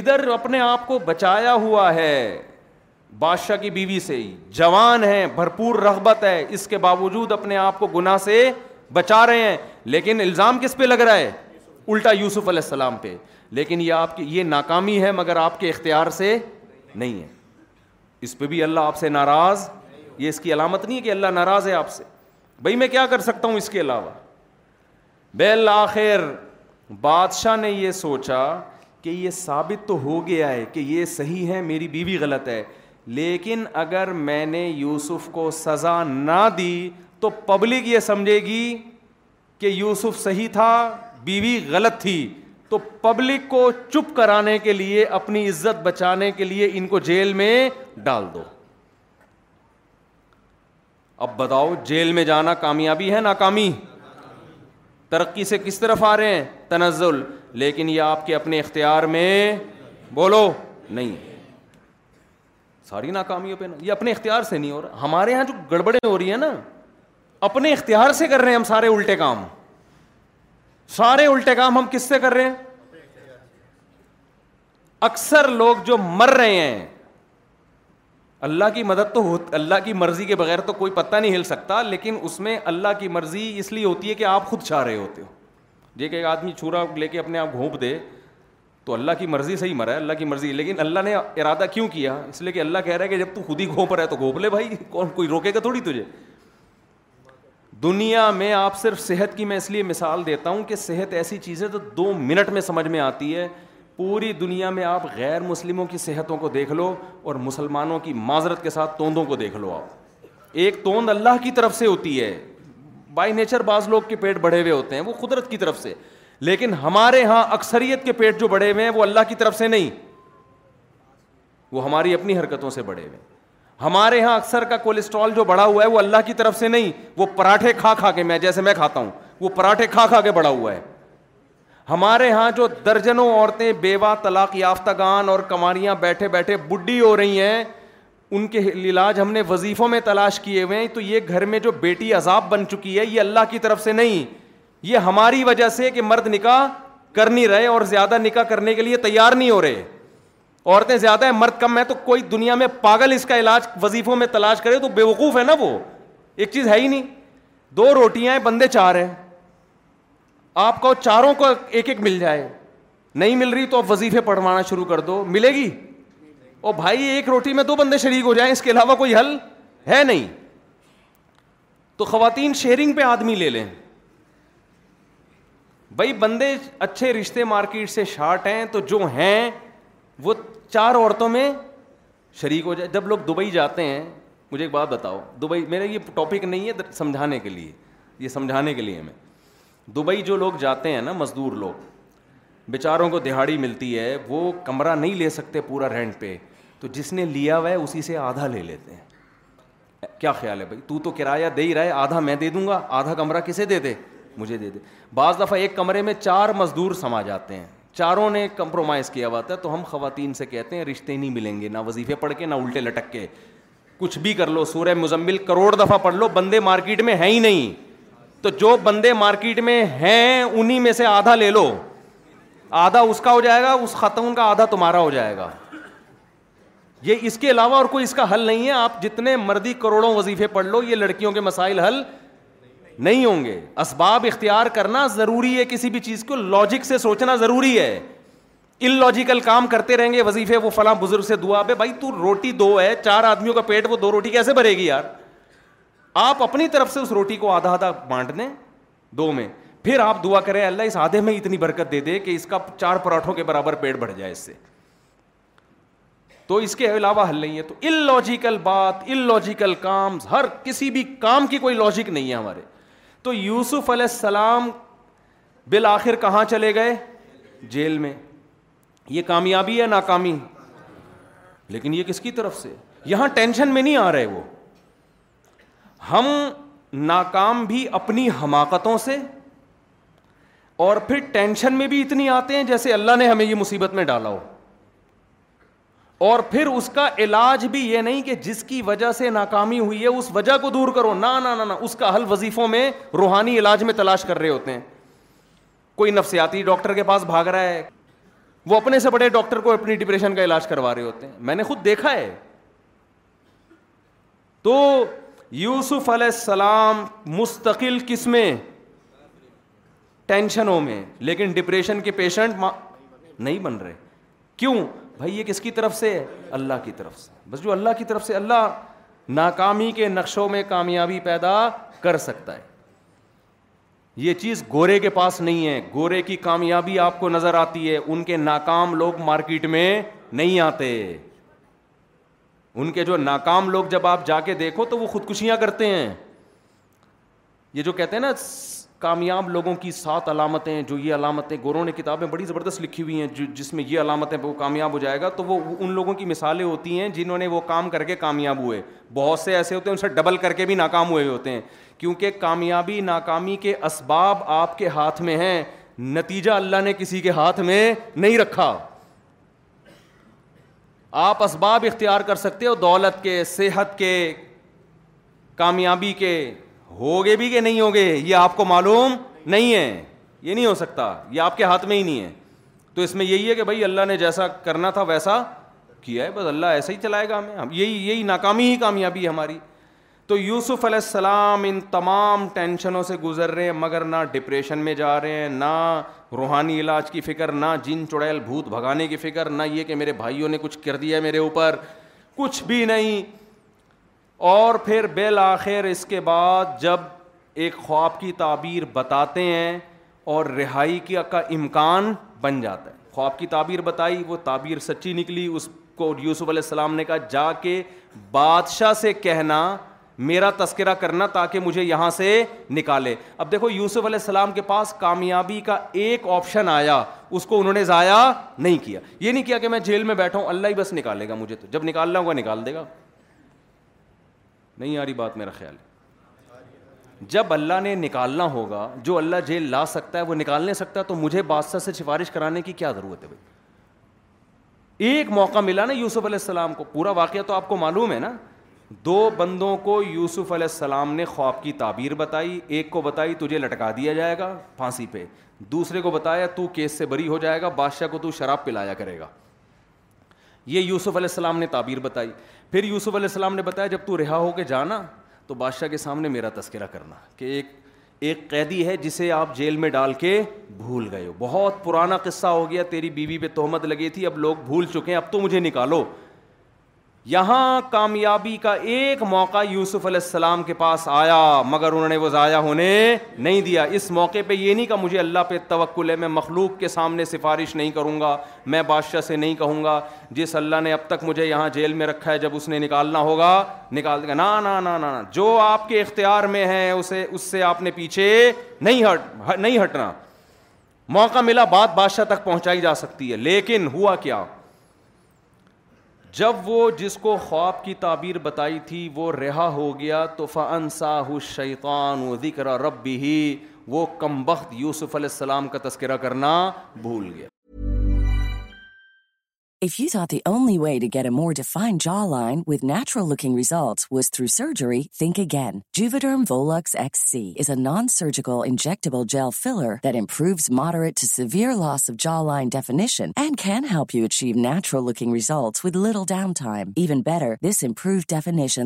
ادھر اپنے آپ کو بچایا ہوا ہے بادشاہ کی بیوی سے جوان ہے بھرپور رغبت ہے اس کے باوجود اپنے آپ کو گناہ سے بچا رہے ہیں لیکن الزام کس پہ لگ رہا ہے الٹا یوسف علیہ السلام پہ لیکن یہ آپ کی یہ ناکامی ہے مگر آپ کے اختیار سے نہیں ہے اس پہ بھی اللہ آپ سے ناراض یہ اس کی علامت نہیں ہے کہ اللہ ناراض ہے آپ سے بھائی میں کیا کر سکتا ہوں اس کے علاوہ بے اللہ آخر بادشاہ نے یہ سوچا کہ یہ ثابت تو ہو گیا ہے کہ یہ صحیح ہے میری بیوی غلط ہے لیکن اگر میں نے یوسف کو سزا نہ دی تو پبلک یہ سمجھے گی کہ یوسف صحیح تھا بیوی غلط تھی تو پبلک کو چپ کرانے کے لیے اپنی عزت بچانے کے لیے ان کو جیل میں ڈال دو اب بتاؤ جیل میں جانا کامیابی ہے ناکامی ترقی سے کس طرف آ رہے ہیں تنزل لیکن یہ آپ کے اپنے اختیار میں بولو نہیں ساری ناکامیوں پہ نا یہ اپنے اختیار سے نہیں ہو رہا ہمارے یہاں جو گڑبڑیں ہو رہی ہیں نا اپنے اختیار سے کر رہے ہیں ہم سارے الٹے کام سارے الٹے کام ہم کس سے کر رہے ہیں اکثر لوگ جو مر رہے ہیں اللہ کی مدد تو اللہ کی مرضی کے بغیر تو کوئی پتہ نہیں ہل سکتا لیکن اس میں اللہ کی مرضی اس لیے ہوتی ہے کہ آپ خود چاہ رہے ہوتے ہو دیکھ آدمی چورا لے کے اپنے آپ گھونپ دے تو اللہ کی مرضی سے ہی مرا ہے اللہ کی مرضی لیکن اللہ نے ارادہ کیوں کیا اس لیے کہ اللہ کہہ رہا ہے کہ جب تو خود ہی گھونپ رہا ہے تو گھونپ لے بھائی کون کوئی روکے گا تھوڑی تجھے دنیا میں آپ صرف صحت کی میں اس لیے مثال دیتا ہوں کہ صحت ایسی چیز ہے تو دو منٹ میں سمجھ میں آتی ہے پوری دنیا میں آپ غیر مسلموں کی صحتوں کو دیکھ لو اور مسلمانوں کی معذرت کے ساتھ توندوں کو دیکھ لو آپ ایک توند اللہ کی طرف سے ہوتی ہے بائی نیچر بعض لوگ کے پیٹ بڑھے ہوئے ہوتے ہیں وہ قدرت کی طرف سے لیکن ہمارے ہاں اکثریت کے پیٹ جو بڑھے ہوئے ہیں وہ اللہ کی طرف سے نہیں وہ ہماری اپنی حرکتوں سے بڑھے ہوئے ہمارے ہاں اکثر کا کولیسٹرول جو بڑھا ہوا ہے وہ اللہ کی طرف سے نہیں وہ پراٹھے کھا کھا کے میں جیسے میں کھاتا ہوں وہ پراٹھے کھا کھا کے بڑھا ہوا ہے ہمارے ہاں جو درجنوں عورتیں بیوہ طلاق یافتہ گان اور کماریاں بیٹھے بیٹھے بڈی ہو رہی ہیں ان کے علاج ہم نے وظیفوں میں تلاش کیے ہوئے ہیں تو یہ گھر میں جو بیٹی عذاب بن چکی ہے یہ اللہ کی طرف سے نہیں یہ ہماری وجہ سے کہ مرد نکاح کر نہیں رہے اور زیادہ نکاح کرنے کے لیے تیار نہیں ہو رہے عورتیں زیادہ ہیں مرد کم ہیں تو کوئی دنیا میں پاگل اس کا علاج وظیفوں میں تلاش کرے تو بے وقوف ہے نا وہ ایک چیز ہے ہی نہیں دو روٹیاں ہیں بندے چار ہیں آپ کو چاروں کو ایک ایک مل جائے نہیں مل رہی تو آپ وظیفے پڑھوانا شروع کر دو ملے گی اور بھائی ایک روٹی میں دو بندے شریک ہو جائیں اس کے علاوہ کوئی حل ہے نہیں تو خواتین شیئرنگ پہ آدمی لے لیں بھائی بندے اچھے رشتے مارکیٹ سے شارٹ ہیں تو جو ہیں وہ چار عورتوں میں شریک ہو جائے جب لوگ دبئی جاتے ہیں مجھے ایک بات بتاؤ دبئی میرا یہ ٹاپک نہیں ہے سمجھانے کے لیے یہ سمجھانے کے لیے میں دبئی جو لوگ جاتے ہیں نا مزدور لوگ بیچاروں کو دہاڑی ملتی ہے وہ کمرہ نہیں لے سکتے پورا رینٹ پہ تو جس نے لیا ہوا ہے اسی سے آدھا لے لیتے ہیں کیا خیال ہے بھائی تو تو کرایہ دے ہی رہا ہے آدھا میں دے دوں گا آدھا کمرہ کسے دے دے مجھے دے دے بعض دفعہ ایک کمرے میں چار مزدور سما جاتے ہیں چاروں نے کمپرومائز کیا ہوا تھا تو ہم خواتین سے کہتے ہیں رشتے نہیں ملیں گے نہ وظیفے پڑھ کے نہ الٹے لٹک کے کچھ بھی کر لو سورہ مزمل کروڑ دفعہ پڑھ لو بندے مارکیٹ میں ہیں ہی نہیں تو جو بندے مارکیٹ میں ہیں انہی میں سے آدھا لے لو آدھا اس کا ہو جائے گا اس خاتون کا آدھا تمہارا ہو جائے گا یہ اس کے علاوہ اور کوئی اس کا حل نہیں ہے آپ جتنے مردی کروڑوں وظیفے پڑھ لو یہ لڑکیوں کے مسائل حل نہیں ہوں گے اسباب اختیار کرنا ضروری ہے کسی بھی چیز کو لاجک سے سوچنا ضروری ہے ان لاجیکل کام کرتے رہیں گے وظیفے وہ فلاں بزرگ سے دعا پہ بھائی تو روٹی دو ہے چار آدمیوں کا پیٹ وہ دو روٹی کیسے بھرے گی یار آپ اپنی طرف سے اس روٹی کو آدھا آدھا بانٹ دیں دو میں پھر آپ دعا کریں اللہ اس آدھے میں اتنی برکت دے دے کہ اس کا چار پراٹھوں کے برابر پیٹ بڑھ جائے اس سے تو اس کے علاوہ حل نہیں ہے تو ان لاجیکل بات ان لاجیکل کام ہر کسی بھی کام کی کوئی لاجک نہیں ہے ہمارے تو یوسف علیہ السلام بالآخر کہاں چلے گئے جیل میں یہ کامیابی ہے ناکامی لیکن یہ کس کی طرف سے یہاں ٹینشن میں نہیں آ رہے وہ ہم ناکام بھی اپنی حماقتوں سے اور پھر ٹینشن میں بھی اتنی آتے ہیں جیسے اللہ نے ہمیں یہ مصیبت میں ڈالا ہو اور پھر اس کا علاج بھی یہ نہیں کہ جس کی وجہ سے ناکامی ہوئی ہے اس وجہ کو دور کرو نہ اس کا حل وظیفوں میں روحانی علاج میں تلاش کر رہے ہوتے ہیں کوئی نفسیاتی ڈاکٹر کے پاس بھاگ رہا ہے وہ اپنے سے بڑے ڈاکٹر کو اپنی ڈپریشن کا علاج کروا رہے ہوتے ہیں میں نے خود دیکھا ہے تو یوسف علیہ السلام مستقل کس میں ٹینشنوں میں لیکن ڈپریشن کے پیشنٹ نہیں بن رہے کیوں بھائی یہ کس کی طرف سے اللہ کی طرف سے بس جو اللہ کی طرف سے اللہ ناکامی کے نقشوں میں کامیابی پیدا کر سکتا ہے یہ چیز گورے کے پاس نہیں ہے گورے کی کامیابی آپ کو نظر آتی ہے ان کے ناکام لوگ مارکیٹ میں نہیں آتے ان کے جو ناکام لوگ جب آپ جا کے دیکھو تو وہ خودکشیاں کرتے ہیں یہ جو کہتے ہیں نا کامیاب لوگوں کی سات علامتیں جو یہ علامتیں گوروں نے کتابیں بڑی زبردست لکھی ہوئی ہیں جس میں یہ علامتیں وہ کامیاب ہو جائے گا تو وہ ان لوگوں کی مثالیں ہوتی ہیں جنہوں نے وہ کام کر کے کامیاب ہوئے بہت سے ایسے ہوتے ہیں ان سے ڈبل کر کے بھی ناکام ہوئے ہوتے ہیں کیونکہ کامیابی ناکامی کے اسباب آپ کے ہاتھ میں ہیں نتیجہ اللہ نے کسی کے ہاتھ میں نہیں رکھا آپ اسباب اختیار کر سکتے ہو دولت کے صحت کے کامیابی کے ہوگے بھی کہ نہیں ہوگے یہ آپ کو معلوم نہیں ہے یہ نہیں ہو سکتا یہ آپ کے ہاتھ میں ہی نہیں ہے تو اس میں یہی ہے کہ بھائی اللہ نے جیسا کرنا تھا ویسا کیا ہے بس اللہ ایسا ہی چلائے گا ہمیں ہم یہی یہی ناکامی ہی کامیابی ہے ہماری تو یوسف علیہ السلام ان تمام ٹینشنوں سے گزر رہے ہیں مگر نہ ڈپریشن میں جا رہے ہیں نہ روحانی علاج کی فکر نہ جن چڑیل بھوت بھگانے کی فکر نہ یہ کہ میرے بھائیوں نے کچھ کر دیا ہے میرے اوپر کچھ بھی نہیں اور پھر بالآخر اس کے بعد جب ایک خواب کی تعبیر بتاتے ہیں اور رہائی کی کا امکان بن جاتا ہے خواب کی تعبیر بتائی وہ تعبیر سچی نکلی اس کو یوسف علیہ السلام نے کہا جا کے بادشاہ سے کہنا میرا تذکرہ کرنا تاکہ مجھے یہاں سے نکالے اب دیکھو یوسف علیہ السلام کے پاس کامیابی کا ایک آپشن آیا اس کو انہوں نے ضائع نہیں کیا یہ نہیں کیا کہ میں جیل میں بیٹھا ہوں اللہ ہی بس نکالے گا مجھے تو جب نکالنا ہوگا نکال دے گا نہیں آ رہی بات میرا خیال ہے جب اللہ نے نکالنا ہوگا جو اللہ جیل لا سکتا ہے وہ نکالنے سکتا ہے تو مجھے بادشاہ سے سفارش کرانے کی کیا ضرورت ہے بھائی ایک موقع ملا نا یوسف علیہ السلام کو پورا واقعہ تو آپ کو معلوم ہے نا دو بندوں کو یوسف علیہ السلام نے خواب کی تعبیر بتائی ایک کو بتائی تجھے لٹکا دیا جائے گا پھانسی پہ دوسرے کو بتایا تو کیس سے بری ہو جائے گا بادشاہ کو تو شراب پلایا کرے گا یہ یوسف علیہ السلام نے تعبیر بتائی پھر یوسف علیہ السلام نے بتایا جب تو رہا ہو کے جانا تو بادشاہ کے سامنے میرا تذکرہ کرنا کہ ایک ایک قیدی ہے جسے آپ جیل میں ڈال کے بھول گئے ہو بہت پرانا قصہ ہو گیا تیری بیوی پہ تہمت لگی تھی اب لوگ بھول چکے ہیں اب تو مجھے نکالو یہاں کامیابی کا ایک موقع یوسف علیہ السلام کے پاس آیا مگر انہوں نے وہ ضائع ہونے نہیں دیا اس موقع پہ یہ نہیں کہا مجھے اللہ پہ توکل ہے میں مخلوق کے سامنے سفارش نہیں کروں گا میں بادشاہ سے نہیں کہوں گا جس اللہ نے اب تک مجھے یہاں جیل میں رکھا ہے جب اس نے نکالنا ہوگا نکال دے گا نا نا نا جو آپ کے اختیار میں ہیں اسے اس سے آپ نے پیچھے نہیں ہٹ نہیں ہٹنا موقع ملا بات بادشاہ تک پہنچائی جا سکتی ہے لیکن ہوا کیا جب وہ جس کو خواب کی تعبیر بتائی تھی وہ رہا ہو گیا تو فن ساہ شیطان و ذکر رب ہی وہ کم بخت یوسف علیہ السلام کا تذکرہ کرنا بھول گیا get award natural looking results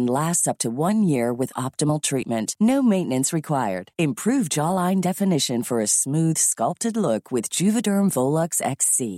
last after one year with آپ treatment no means required line ford لکرم wool see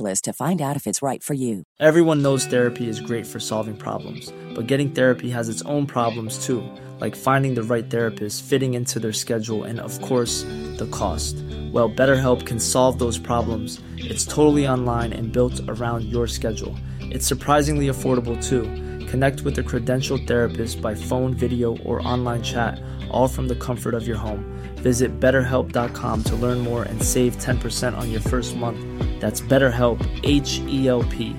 nose therapy is great forcing therapies اوومک finding around your schedule affordable to connect credential therapist by phone video or comfort of your home ways it better help the com to learn more and save ten percent That's BetterHelp, H E L P.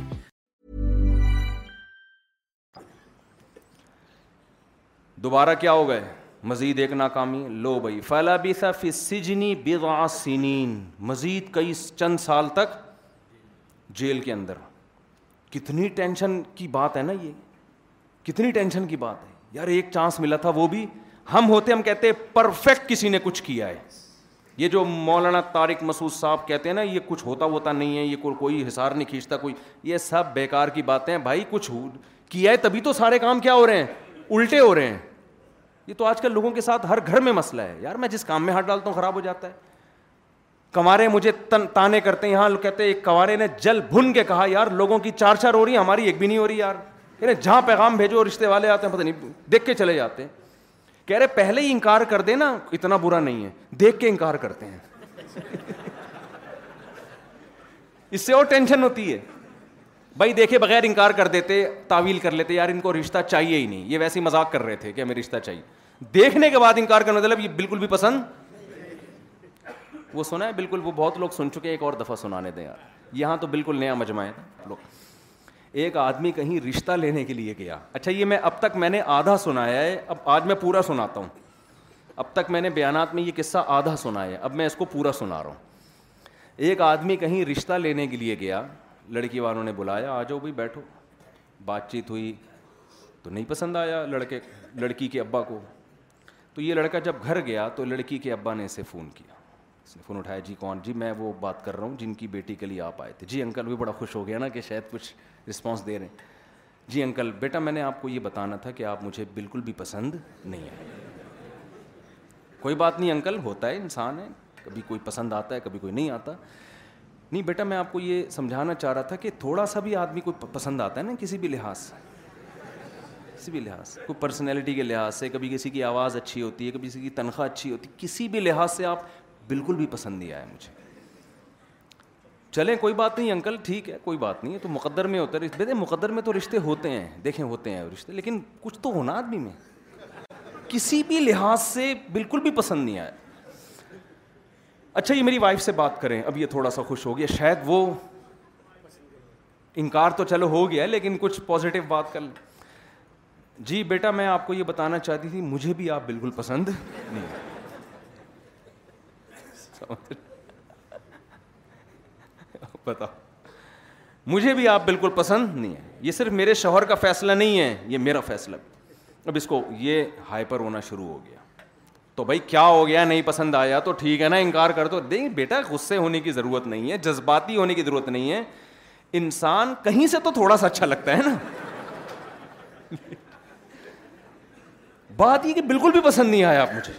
دوبارہ کیا ہو گئے مزید ایک ناکامی لو بھائی فلا فی سجنی مزید کئی چند سال تک جیل کے اندر کتنی ٹینشن کی بات ہے نا یہ کتنی ٹینشن کی بات ہے یار ایک چانس ملا تھا وہ بھی ہم ہوتے ہم کہتے پرفیکٹ کسی نے کچھ کیا ہے یہ جو مولانا طارق مسعود صاحب کہتے ہیں نا یہ کچھ ہوتا ہوتا نہیں ہے یہ کوئی حصار نہیں کھینچتا کوئی یہ سب بیکار کی باتیں بھائی کچھ کیا ہے تبھی تو سارے کام کیا ہو رہے ہیں الٹے ہو رہے ہیں یہ تو آج کل لوگوں کے ساتھ ہر گھر میں مسئلہ ہے یار میں جس کام میں ہاتھ ڈالتا ہوں خراب ہو جاتا ہے کمارے مجھے تن تانے کرتے ہیں یہاں کہتے ہیں ایک کمارے نے جل بھن کے کہا یار لوگوں کی چار چار ہو رہی ہیں ہماری ایک بھی نہیں ہو رہی یار یعنی جہاں پیغام بھیجو رشتے والے آتے ہیں پتہ نہیں دیکھ کے چلے جاتے ہیں کہہ رہے پہلے ہی انکار کر دے نا اتنا برا نہیں ہے دیکھ کے انکار کرتے ہیں اس سے اور ٹینشن ہوتی ہے بھائی دیکھے بغیر انکار کر دیتے تعویل کر لیتے یار ان کو رشتہ چاہیے ہی نہیں یہ ویسے ہی مذاق کر رہے تھے کہ ہمیں رشتہ چاہیے دیکھنے کے بعد انکار کرنا مطلب یہ بالکل بھی پسند وہ سنا ہے بالکل وہ بہت لوگ سن چکے ایک اور دفعہ سنانے دیں یار یہاں تو بالکل نیا مجمع ہے لوگ ایک آدمی کہیں رشتہ لینے کے لیے گیا اچھا یہ میں اب تک میں نے آدھا سنایا ہے اب آج میں پورا سناتا ہوں اب تک میں نے بیانات میں یہ قصہ آدھا سنا ہے اب میں اس کو پورا سنا رہا ہوں ایک آدمی کہیں رشتہ لینے کے لیے گیا لڑکی والوں نے بلایا آ جاؤ بھائی بیٹھو بات چیت ہوئی تو نہیں پسند آیا لڑکے لڑکی کے ابا کو تو یہ لڑکا جب گھر گیا تو لڑکی کے ابا نے اسے فون کیا اس نے فون اٹھایا جی کون جی میں وہ بات کر رہا ہوں جن کی بیٹی کے لیے آپ آئے تھے جی انکل بھی بڑا خوش ہو گیا نا کہ شاید کچھ رسپانس دے رہے ہیں جی انکل بیٹا میں نے آپ کو یہ بتانا تھا کہ آپ مجھے بالکل بھی پسند نہیں آئے کوئی بات نہیں انکل ہوتا ہے انسان ہے کبھی کوئی پسند آتا ہے کبھی کوئی نہیں آتا نہیں بیٹا میں آپ کو یہ سمجھانا چاہ رہا تھا کہ تھوڑا سا بھی آدمی کوئی پسند آتا ہے نا کسی بھی لحاظ سے کسی بھی لحاظ سے کوئی پرسنالٹی کے لحاظ سے کبھی کسی کی آواز اچھی ہوتی ہے کبھی کسی کی تنخواہ اچھی ہوتی ہے کسی بھی لحاظ سے آپ بالکل بھی پسند نہیں آیا مجھے چلیں کوئی بات نہیں انکل ٹھیک ہے کوئی بات نہیں ہے تو مقدر میں ہوتا ہے مقدر میں تو رشتے ہوتے ہیں دیکھیں ہوتے ہیں رشتے لیکن کچھ تو ہونا آدمی میں کسی بھی لحاظ سے بالکل بھی پسند نہیں آیا اچھا یہ میری وائف سے بات کریں اب یہ تھوڑا سا خوش ہو گیا شاید وہ انکار تو چلو ہو گیا لیکن کچھ پازیٹو بات کر جی بیٹا میں آپ کو یہ بتانا چاہتی تھی مجھے بھی آپ بالکل پسند نہیں بتاؤ مجھے بھی آپ بالکل پسند نہیں ہیں یہ صرف میرے شوہر کا فیصلہ نہیں ہے یہ میرا فیصلہ اب اس کو یہ ہائپر ہونا شروع ہو گیا تو بھائی کیا ہو گیا نہیں پسند آیا تو ٹھیک ہے نا انکار کر دو بیٹا غصے ہونے کی ضرورت نہیں ہے جذباتی ہونے کی ضرورت نہیں ہے انسان کہیں سے تو تھوڑا سا اچھا لگتا ہے نا بات یہ کہ بالکل بھی پسند نہیں آیا آپ مجھے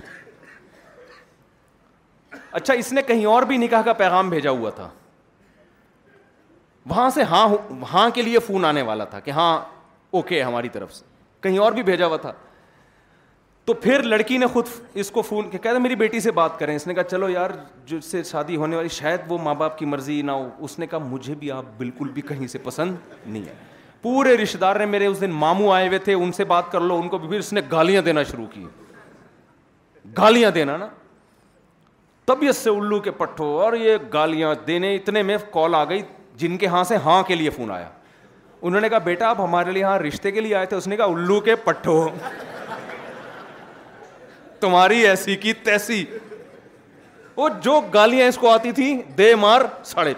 اچھا اس نے کہیں اور بھی نکاح کا پیغام بھیجا ہوا تھا وہاں سے ہاں ہاں کے لیے فون آنے والا تھا کہ ہاں اوکے ہماری طرف سے کہیں اور بھی بھیجا ہوا تھا تو پھر لڑکی نے خود اس کو فون کیا کہہ رہے میری بیٹی سے بات کریں اس نے کہا چلو یار جس سے شادی ہونے والی شاید وہ ماں باپ کی مرضی نہ ہو اس نے کہا مجھے بھی آپ بالکل بھی کہیں سے پسند نہیں ہے پورے رشتے دار نے میرے اس دن ماموں آئے ہوئے تھے ان سے بات کر لو ان کو بھی پھر اس نے گالیاں دینا شروع کی گالیاں دینا نا طبیعت سے الو کے پٹھو اور یہ گالیاں دینے اتنے میں کال آ گئی جن کے ہاں سے ہاں کے لیے فون آیا انہوں نے کہا بیٹا آپ ہمارے لیے ہاں رشتے کے لیے آئے تھے اس نے کہا الو کے پٹھو تمہاری ایسی کی تیسی وہ جو گالیاں اس کو آتی تھیں دے مار ساڑھے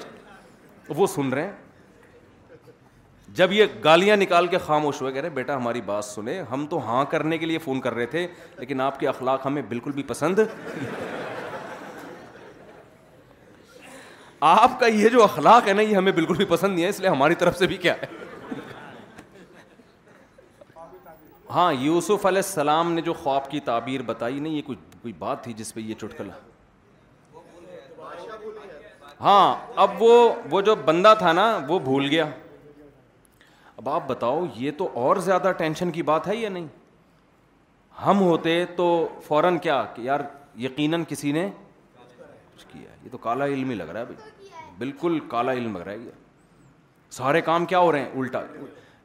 وہ سن رہے ہیں جب یہ گالیاں نکال کے خاموش ہوئے کہہ رہے بیٹا ہماری بات سنے ہم تو ہاں کرنے کے لیے فون کر رہے تھے لیکن آپ کے اخلاق ہمیں بالکل بھی پسند آپ کا یہ جو اخلاق ہے نا یہ ہمیں بالکل بھی پسند نہیں ہے اس لیے ہماری طرف سے بھی کیا ہے ہاں یوسف علیہ السلام نے جو خواب کی تعبیر بتائی نہیں یہ کوئی کوئی بات تھی جس پہ یہ چٹکلا ہاں اب وہ وہ جو بندہ تھا نا وہ بھول گیا اب آپ بتاؤ یہ تو اور زیادہ ٹینشن کی بات ہے یا نہیں ہم ہوتے تو فوراً کیا کہ یار یقیناً کسی نے کچھ کیا ہے یہ تو کالا علم ہی لگ رہا ہے بھائی بالکل کالا علم لگ رہا ہے یہ سارے کام کیا ہو رہے ہیں الٹا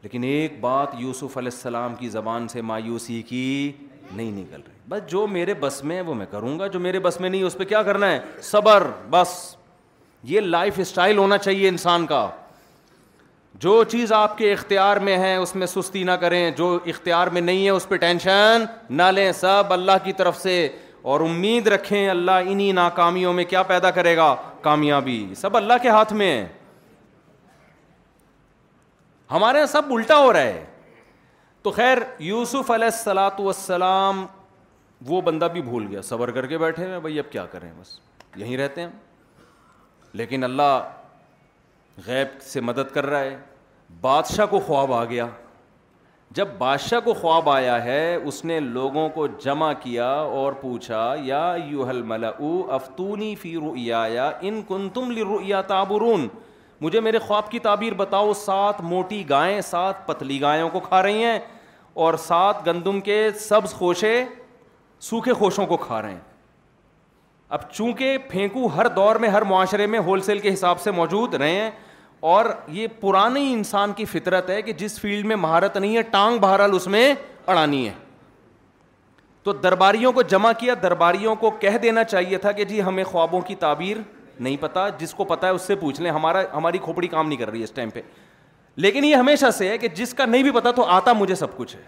لیکن ایک بات یوسف علیہ السلام کی زبان سے مایوسی کی نہیں نکل رہی بس جو میرے بس میں ہے وہ میں کروں گا جو میرے بس میں نہیں اس پہ کیا کرنا ہے صبر بس یہ لائف اسٹائل ہونا چاہیے انسان کا جو چیز آپ کے اختیار میں ہے اس میں سستی نہ کریں جو اختیار میں نہیں ہے اس پہ ٹینشن نہ لیں سب اللہ کی طرف سے اور امید رکھیں اللہ انہی ناکامیوں میں کیا پیدا کرے گا کامیابی سب اللہ کے ہاتھ میں ہے ہمارے یہاں سب الٹا ہو رہا ہے تو خیر یوسف علیہ السلاۃ والسلام وہ بندہ بھی بھول گیا صبر کر کے بیٹھے ہوئے بھائی اب کیا کریں بس یہیں رہتے ہیں لیکن اللہ غیب سے مدد کر رہا ہے بادشاہ کو خواب آ گیا جب بادشاہ کو خواب آیا ہے اس نے لوگوں کو جمع کیا اور پوچھا یا یو حل ملا او افتونی فی رو یا ان کن تم لی رو یا مجھے میرے خواب کی تعبیر بتاؤ سات موٹی گائیں سات پتلی گائےوں کو کھا رہی ہیں اور سات گندم کے سبز خوشے سوکھے خوشوں کو کھا رہے ہیں اب چونکہ پھینکو ہر دور میں ہر معاشرے میں ہول سیل کے حساب سے موجود رہے ہیں اور یہ پرانی انسان کی فطرت ہے کہ جس فیلڈ میں مہارت نہیں ہے ٹانگ بہرحال اس میں اڑانی ہے تو درباریوں کو جمع کیا درباریوں کو کہہ دینا چاہیے تھا کہ جی ہمیں خوابوں کی تعبیر نہیں پتا جس کو پتا ہے اس سے پوچھ لیں ہمارا ہماری کھوپڑی کام نہیں کر رہی ہے اس ٹائم پہ لیکن یہ ہمیشہ سے ہے کہ جس کا نہیں بھی پتا تو آتا مجھے سب کچھ ہے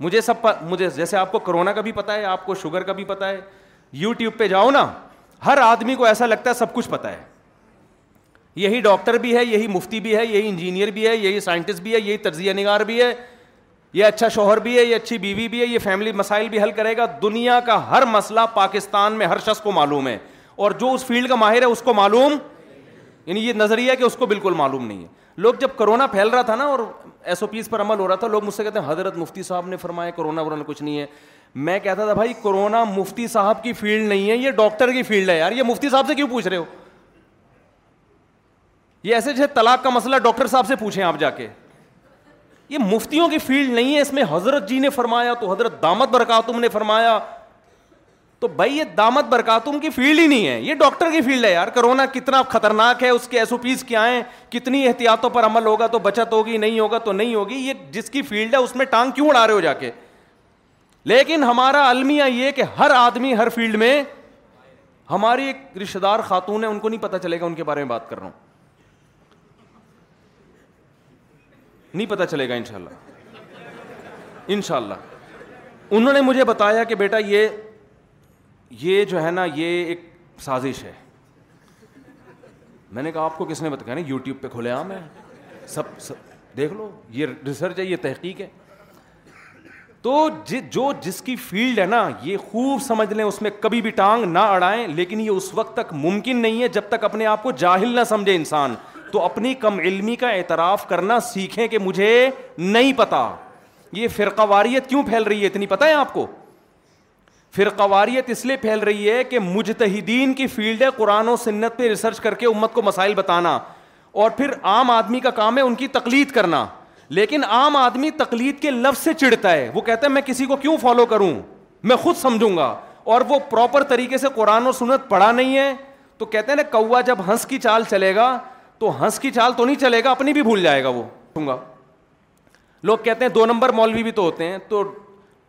مجھے سب مجھے جیسے آپ کو کرونا کا بھی پتا ہے آپ کو شوگر کا بھی پتا ہے یوٹیوب پہ جاؤ نا ہر آدمی کو ایسا لگتا ہے سب کچھ پتا ہے یہی ڈاکٹر بھی ہے یہی مفتی بھی ہے یہی انجینئر بھی ہے یہی سائنٹسٹ بھی ہے یہی تجزیہ نگار بھی ہے یہ اچھا شوہر بھی ہے یہ اچھی بیوی بھی ہے یہ فیملی مسائل بھی حل کرے گا دنیا کا ہر مسئلہ پاکستان میں ہر شخص کو معلوم ہے اور جو اس فیلڈ کا ماہر ہے اس کو معلوم یعنی یہ نظریہ کہ اس کو بالکل معلوم نہیں ہے لوگ جب کرونا پھیل رہا تھا نا اور ایس او پیز پر عمل ہو رہا تھا لوگ مجھ سے کہتے ہیں حضرت مفتی صاحب نے فرمایا کرونا ورونا کچھ نہیں ہے میں کہتا تھا بھائی کرونا مفتی صاحب کی فیلڈ نہیں ہے یہ ڈاکٹر کی فیلڈ ہے یار یہ مفتی صاحب سے کیوں پوچھ رہے ہو یہ ایسے جیسے طلاق کا مسئلہ ڈاکٹر صاحب سے پوچھیں آپ جا کے یہ مفتیوں کی فیلڈ نہیں ہے اس میں حضرت جی نے فرمایا تو حضرت دامت برکاتم نے فرمایا تو بھائی یہ دامت برکاتم کی فیلڈ ہی نہیں ہے یہ ڈاکٹر کی فیلڈ ہے یار کرونا کتنا خطرناک ہے اس کے ایس او پیز کیا ہیں کتنی احتیاطوں پر عمل ہوگا تو بچت ہوگی نہیں ہوگا تو نہیں ہوگی یہ جس کی فیلڈ ہے اس میں ٹانگ کیوں اڑا رہے ہو جا کے لیکن ہمارا المیہ یہ کہ ہر آدمی ہر فیلڈ میں ہماری ایک رشتے دار خاتون ہے ان کو نہیں پتہ چلے گا ان کے بارے میں بات کر رہا ہوں نہیں پتا چلے گا ان شاء اللہ اللہ انہوں نے مجھے بتایا کہ بیٹا یہ یہ جو ہے نا یہ ایک سازش ہے میں نے کہا آپ کو کس نے بتایا نا یوٹیوب پہ کھلے عام ہے سب سب دیکھ لو یہ ریسرچ ہے یہ تحقیق ہے تو جی، جو جس کی فیلڈ ہے نا یہ خوب سمجھ لیں اس میں کبھی بھی ٹانگ نہ اڑائیں لیکن یہ اس وقت تک ممکن نہیں ہے جب تک اپنے آپ کو جاہل نہ سمجھے انسان تو اپنی کم علمی کا اعتراف کرنا سیکھیں کہ مجھے نہیں پتا یہ فرقہ واریت کیوں پھیل رہی ہے اتنی پتہ ہے ہے آپ کو فرقہ واریت اس لیے پھیل رہی کہ مجتہدین کی فیلڈ ہے قرآن و سنت پہ ریسرچ کر کے امت کو مسائل بتانا اور پھر عام آدمی کا کام ہے ان کی تقلید کرنا لیکن عام آدمی تقلید کے لفظ سے چڑھتا ہے وہ کہتا ہے میں کسی کو کیوں فالو کروں میں خود سمجھوں گا اور وہ پراپر طریقے سے قرآن و سنت پڑھا نہیں ہے تو کہتے ہیں نا کوا جب ہنس کی چال چلے گا تو ہنس کی چال تو نہیں چلے گا اپنی بھی بھول جائے گا وہ لوگ کہتے ہیں دو نمبر مولوی بھی تو ہوتے ہیں تو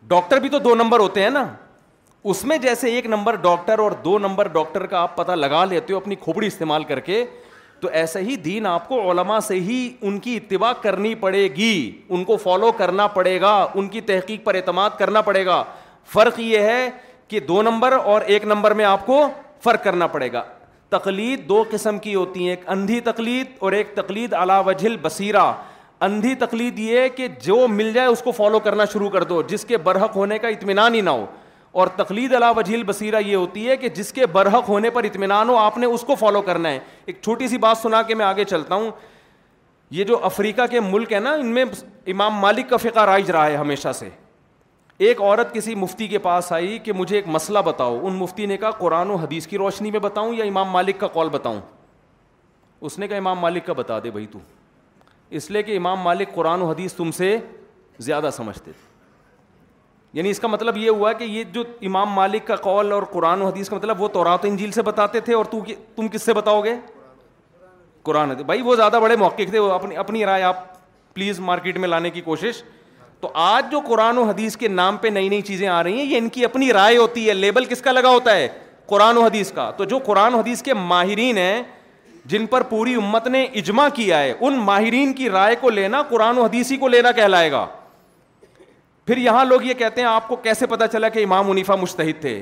ڈاکٹر بھی تو دو نمبر ہوتے ہیں نا اس میں جیسے ایک نمبر ڈاکٹر اور دو نمبر ڈاکٹر کا آپ پتا لگا لیتے ہو اپنی کھوپڑی استعمال کر کے تو ایسے ہی دین آپ کو علماء سے ہی ان کی اتباع کرنی پڑے گی ان کو فالو کرنا پڑے گا ان کی تحقیق پر اعتماد کرنا پڑے گا فرق یہ ہے کہ دو نمبر اور ایک نمبر میں آپ کو فرق کرنا پڑے گا تقلید دو قسم کی ہوتی ہیں ایک اندھی تقلید اور ایک تقلید علا وجہ البصیرہ اندھی تقلید یہ کہ جو مل جائے اس کو فالو کرنا شروع کر دو جس کے برحق ہونے کا اطمینان ہی نہ ہو اور تقلید علا وجیل البصیرہ یہ ہوتی ہے کہ جس کے برحق ہونے پر اطمینان ہو آپ نے اس کو فالو کرنا ہے ایک چھوٹی سی بات سنا کے میں آگے چلتا ہوں یہ جو افریقہ کے ملک ہیں نا ان میں امام مالک کا فقہ رائج رہا ہے ہمیشہ سے ایک عورت کسی مفتی کے پاس آئی کہ مجھے ایک مسئلہ بتاؤ ان مفتی نے کہا قرآن و حدیث کی روشنی میں بتاؤں یا امام مالک کا کال بتاؤں اس نے کہا امام مالک کا بتا دے بھائی تو اس لیے کہ امام مالک قرآن و حدیث تم سے زیادہ سمجھتے تھے یعنی اس کا مطلب یہ ہوا کہ یہ جو امام مالک کا کال اور قرآن و حدیث کا مطلب وہ تورات و انجیل سے بتاتے تھے اور تم کس سے بتاؤ گے قرآن حدیث بھائی وہ زیادہ بڑے موقع تھے وہ اپنی اپنی رائے آپ پلیز مارکیٹ میں لانے کی کوشش تو آج جو قرآن و حدیث کے نام پہ نئی نئی چیزیں آ رہی ہیں یہ ان کی اپنی رائے ہوتی ہے لیبل کس کا لگا ہوتا ہے قرآن و حدیث کا تو جو قرآن و حدیث کے ماہرین ہیں جن پر پوری امت نے اجماع کیا ہے ان ماہرین کی رائے کو لینا قرآن و حدیث ہی کو لینا کہلائے گا پھر یہاں لوگ یہ کہتے ہیں آپ کو کیسے پتا چلا کہ امام منیفا مستحد تھے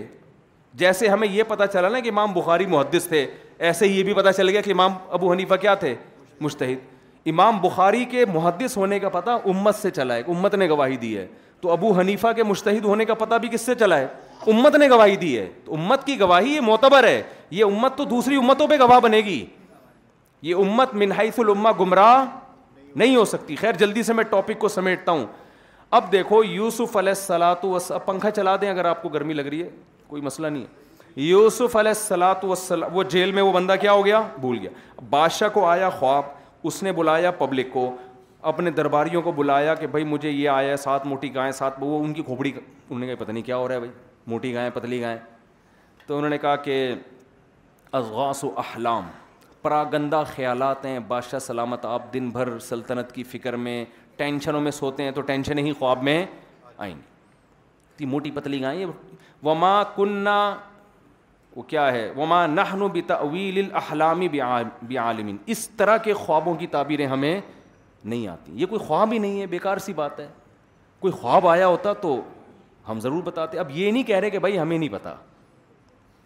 جیسے ہمیں یہ پتا چلا نا کہ امام بخاری محدث تھے ایسے ہی یہ بھی پتا چل گیا کہ امام ابو حنیفہ کیا تھے مشتحد امام بخاری کے محدث ہونے کا پتہ امت سے چلا ہے امت نے گواہی دی ہے تو ابو حنیفہ کے مشتحد ہونے کا پتہ بھی کس سے چلا ہے امت نے گواہی دی ہے تو امت کی گواہی یہ معتبر ہے یہ امت تو دوسری امتوں پہ گواہ بنے گی یہ امت منحیث الامہ گمراہ نہیں ہو سکتی خیر جلدی سے میں ٹاپک کو سمیٹتا ہوں اب دیکھو یوسف علیہ السلاۃ وس پنکھا چلا دیں اگر آپ کو گرمی لگ رہی ہے کوئی مسئلہ نہیں ہے یوسف علیہ السلاۃ وسلم وہ جیل میں وہ بندہ کیا ہو گیا بھول گیا بادشاہ کو آیا خواب اس نے بلایا پبلک کو اپنے درباریوں کو بلایا کہ بھائی مجھے یہ آیا ہے سات موٹی گائیں سات وہ ان کی کھوپڑی انہوں نے کہا پتہ نہیں کیا ہو رہا ہے بھائی موٹی گائیں پتلی گائیں تو انہوں نے کہا کہ الغاس و احلام پرا گندہ خیالات ہیں بادشاہ سلامت آپ دن بھر سلطنت کی فکر میں ٹینشنوں میں سوتے ہیں تو ٹینشن ہی خواب میں آئیں تھی موٹی پتلی گائیں وما کنہ وہ کیا ہے وما نہن و بویلامی بے عالمین اس طرح کے خوابوں کی تعبیریں ہمیں نہیں آتی یہ کوئی خواب ہی نہیں ہے بیکار سی بات ہے کوئی خواب آیا ہوتا تو ہم ضرور بتاتے اب یہ نہیں کہہ رہے کہ بھائی ہمیں نہیں بتا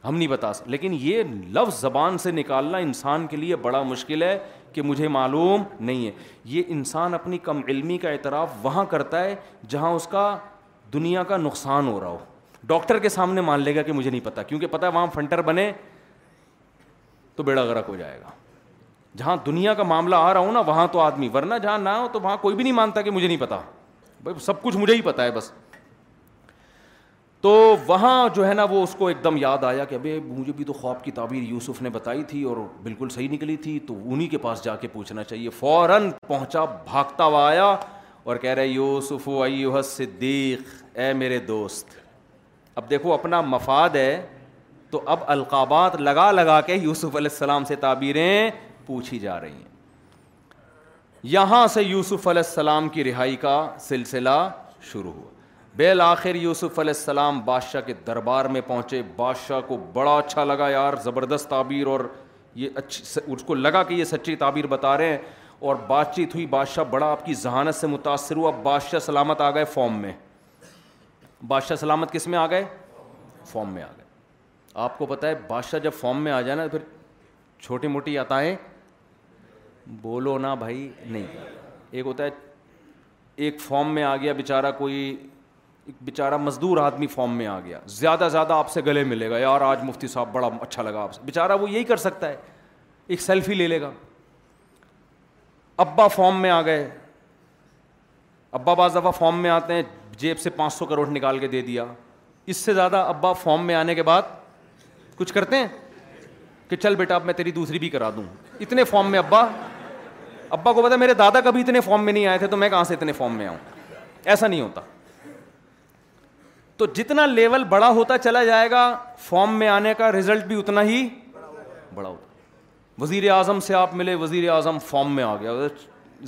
ہم نہیں بتا سکتے لیکن یہ لفظ زبان سے نکالنا انسان کے لیے بڑا مشکل ہے کہ مجھے معلوم نہیں ہے یہ انسان اپنی کم علمی کا اعتراف وہاں کرتا ہے جہاں اس کا دنیا کا نقصان ہو رہا ہو ڈاکٹر کے سامنے مان لے گا کہ مجھے نہیں پتا کیونکہ پتا وہاں فنٹر بنے تو بیڑا گرک ہو جائے گا جہاں دنیا کا معاملہ آ رہا ہوں نا وہاں تو آدمی ورنہ جہاں نہ ہو تو وہاں کوئی بھی نہیں مانتا کہ مجھے نہیں پتا بھائی سب کچھ مجھے ہی پتا ہے بس تو وہاں جو ہے نا وہ اس کو ایک دم یاد آیا کہ ابھی مجھے بھی تو خواب کی تعبیر یوسف نے بتائی تھی اور بالکل صحیح نکلی تھی تو انہیں کے پاس جا کے پوچھنا چاہیے فوراً پہنچا بھاگتا ہوا آیا اور کہہ رہے یوسف و ایوہ صدیق اے میرے دوست اب دیکھو اپنا مفاد ہے تو اب القابات لگا لگا کے یوسف علیہ السلام سے تعبیریں پوچھی جا رہی ہیں یہاں سے یوسف علیہ السلام کی رہائی کا سلسلہ شروع ہوا بالآخر یوسف علیہ السلام بادشاہ کے دربار میں پہنچے بادشاہ کو بڑا اچھا لگا یار زبردست تعبیر اور یہ اچھی اس کو لگا کہ یہ سچی تعبیر بتا رہے ہیں اور بات چیت ہوئی بادشاہ بڑا آپ کی ذہانت سے متاثر ہوا بادشاہ سلامت آ گئے فارم میں بادشاہ سلامت کس میں آ گئے فارم میں آ گئے آپ کو پتا ہے بادشاہ جب فارم میں آ جائے نا پھر چھوٹی موٹی عطائیں بولو نا بھائی نہیں ایک ہوتا ہے ایک فارم میں آ گیا بےچارا کوئی بےچارا مزدور آدمی فارم میں آ گیا زیادہ زیادہ آپ سے گلے ملے گا یار آج مفتی صاحب بڑا اچھا لگا آپ سے بےچارا وہ یہی کر سکتا ہے ایک سیلفی لے لے گا ابا فارم میں آ گئے ابا بعض دفعہ فارم میں آتے ہیں جیب سے پانچ سو کروڑ نکال کے دے دیا اس سے زیادہ ابا فارم میں آنے کے بعد کچھ کرتے ہیں کہ چل بیٹا اب میں تیری دوسری بھی کرا دوں اتنے فارم میں ابا ابا کو پتا میرے دادا کبھی اتنے فارم میں نہیں آئے تھے تو میں کہاں سے اتنے فارم میں آؤں ایسا نہیں ہوتا تو جتنا لیول بڑا ہوتا چلا جائے گا فارم میں آنے کا رزلٹ بھی اتنا ہی بڑا ہوتا وزیر اعظم سے آپ ملے وزیر اعظم فارم میں آ گیا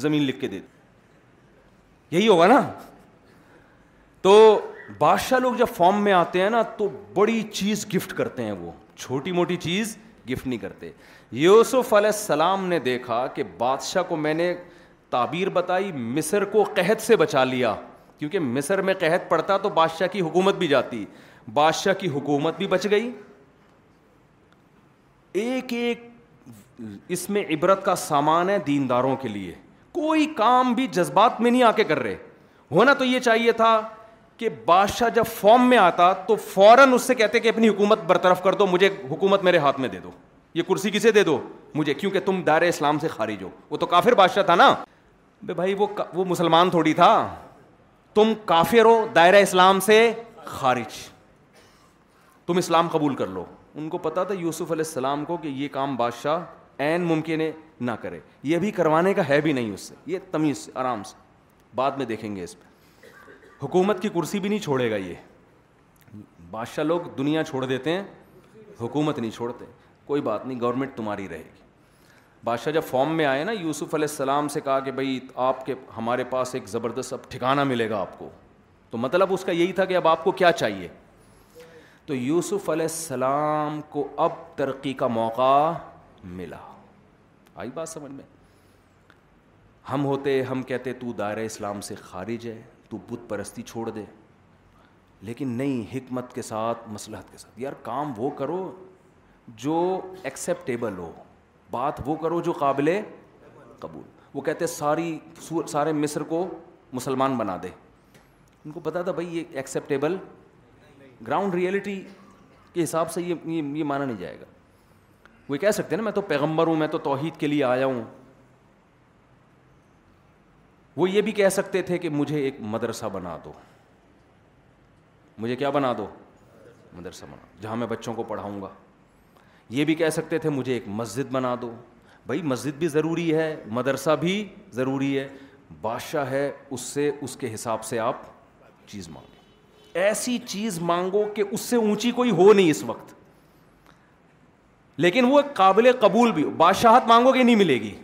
زمین لکھ کے دے دی ہوگا نا تو بادشاہ لوگ جب فارم میں آتے ہیں نا تو بڑی چیز گفٹ کرتے ہیں وہ چھوٹی موٹی چیز گفٹ نہیں کرتے یوسف علیہ السلام نے دیکھا کہ بادشاہ کو میں نے تعبیر بتائی مصر کو قحط سے بچا لیا کیونکہ مصر میں قحط پڑتا تو بادشاہ کی حکومت بھی جاتی بادشاہ کی حکومت بھی بچ گئی ایک ایک اس میں عبرت کا سامان ہے دینداروں کے لیے کوئی کام بھی جذبات میں نہیں آ کے کر رہے ہونا تو یہ چاہیے تھا کہ بادشاہ جب فارم میں آتا تو فوراً اس سے کہتے کہ اپنی حکومت برطرف کر دو مجھے حکومت میرے ہاتھ میں دے دو یہ کرسی کسے دے دو مجھے کیونکہ تم دائر اسلام سے خارج ہو وہ تو کافر بادشاہ تھا نا بے بھائی وہ وہ مسلمان تھوڑی تھا تم کافر ہو دائرہ اسلام سے خارج تم اسلام قبول کر لو ان کو پتا تھا یوسف علیہ السلام کو کہ یہ کام بادشاہ عین ممکن ہے نہ کرے یہ بھی کروانے کا ہے بھی نہیں اس سے یہ تمیز سے آرام سے بعد میں دیکھیں گے اس پہ حکومت کی کرسی بھی نہیں چھوڑے گا یہ بادشاہ لوگ دنیا چھوڑ دیتے ہیں حکومت نہیں چھوڑتے کوئی بات نہیں گورنمنٹ تمہاری رہے گی بادشاہ جب فارم میں آئے نا یوسف علیہ السلام سے کہا کہ بھائی آپ کے ہمارے پاس ایک زبردست اب ٹھکانہ ملے گا آپ کو تو مطلب اس کا یہی تھا کہ اب آپ کو کیا چاہیے تو یوسف علیہ السلام کو اب ترقی کا موقع ملا آئی بات سمجھ میں ہم ہوتے ہم کہتے تو دائرہ اسلام سے خارج ہے تو بت پرستی چھوڑ دے لیکن نہیں حکمت کے ساتھ مسلحت کے ساتھ یار کام وہ کرو جو ایکسیپٹیبل ہو بات وہ کرو جو قابل قبول وہ کہتے ساری سارے مصر کو مسلمان بنا دے ان کو پتا تھا بھائی یہ ایکسیپٹیبل گراؤنڈ ریئلٹی کے حساب سے یہ یہ مانا نہیں جائے گا وہ کہہ سکتے ہیں نا میں تو پیغمبر ہوں میں تو توحید کے لیے آیا ہوں وہ یہ بھی کہہ سکتے تھے کہ مجھے ایک مدرسہ بنا دو مجھے کیا بنا دو مدرسہ بنا دو جہاں میں بچوں کو پڑھاؤں گا یہ بھی کہہ سکتے تھے مجھے ایک مسجد بنا دو بھائی مسجد بھی ضروری ہے مدرسہ بھی ضروری ہے بادشاہ ہے اس سے اس کے حساب سے آپ چیز مانگیں ایسی چیز مانگو کہ اس سے اونچی کوئی ہو نہیں اس وقت لیکن وہ قابل قبول بھی بادشاہت مانگو کہ نہیں ملے گی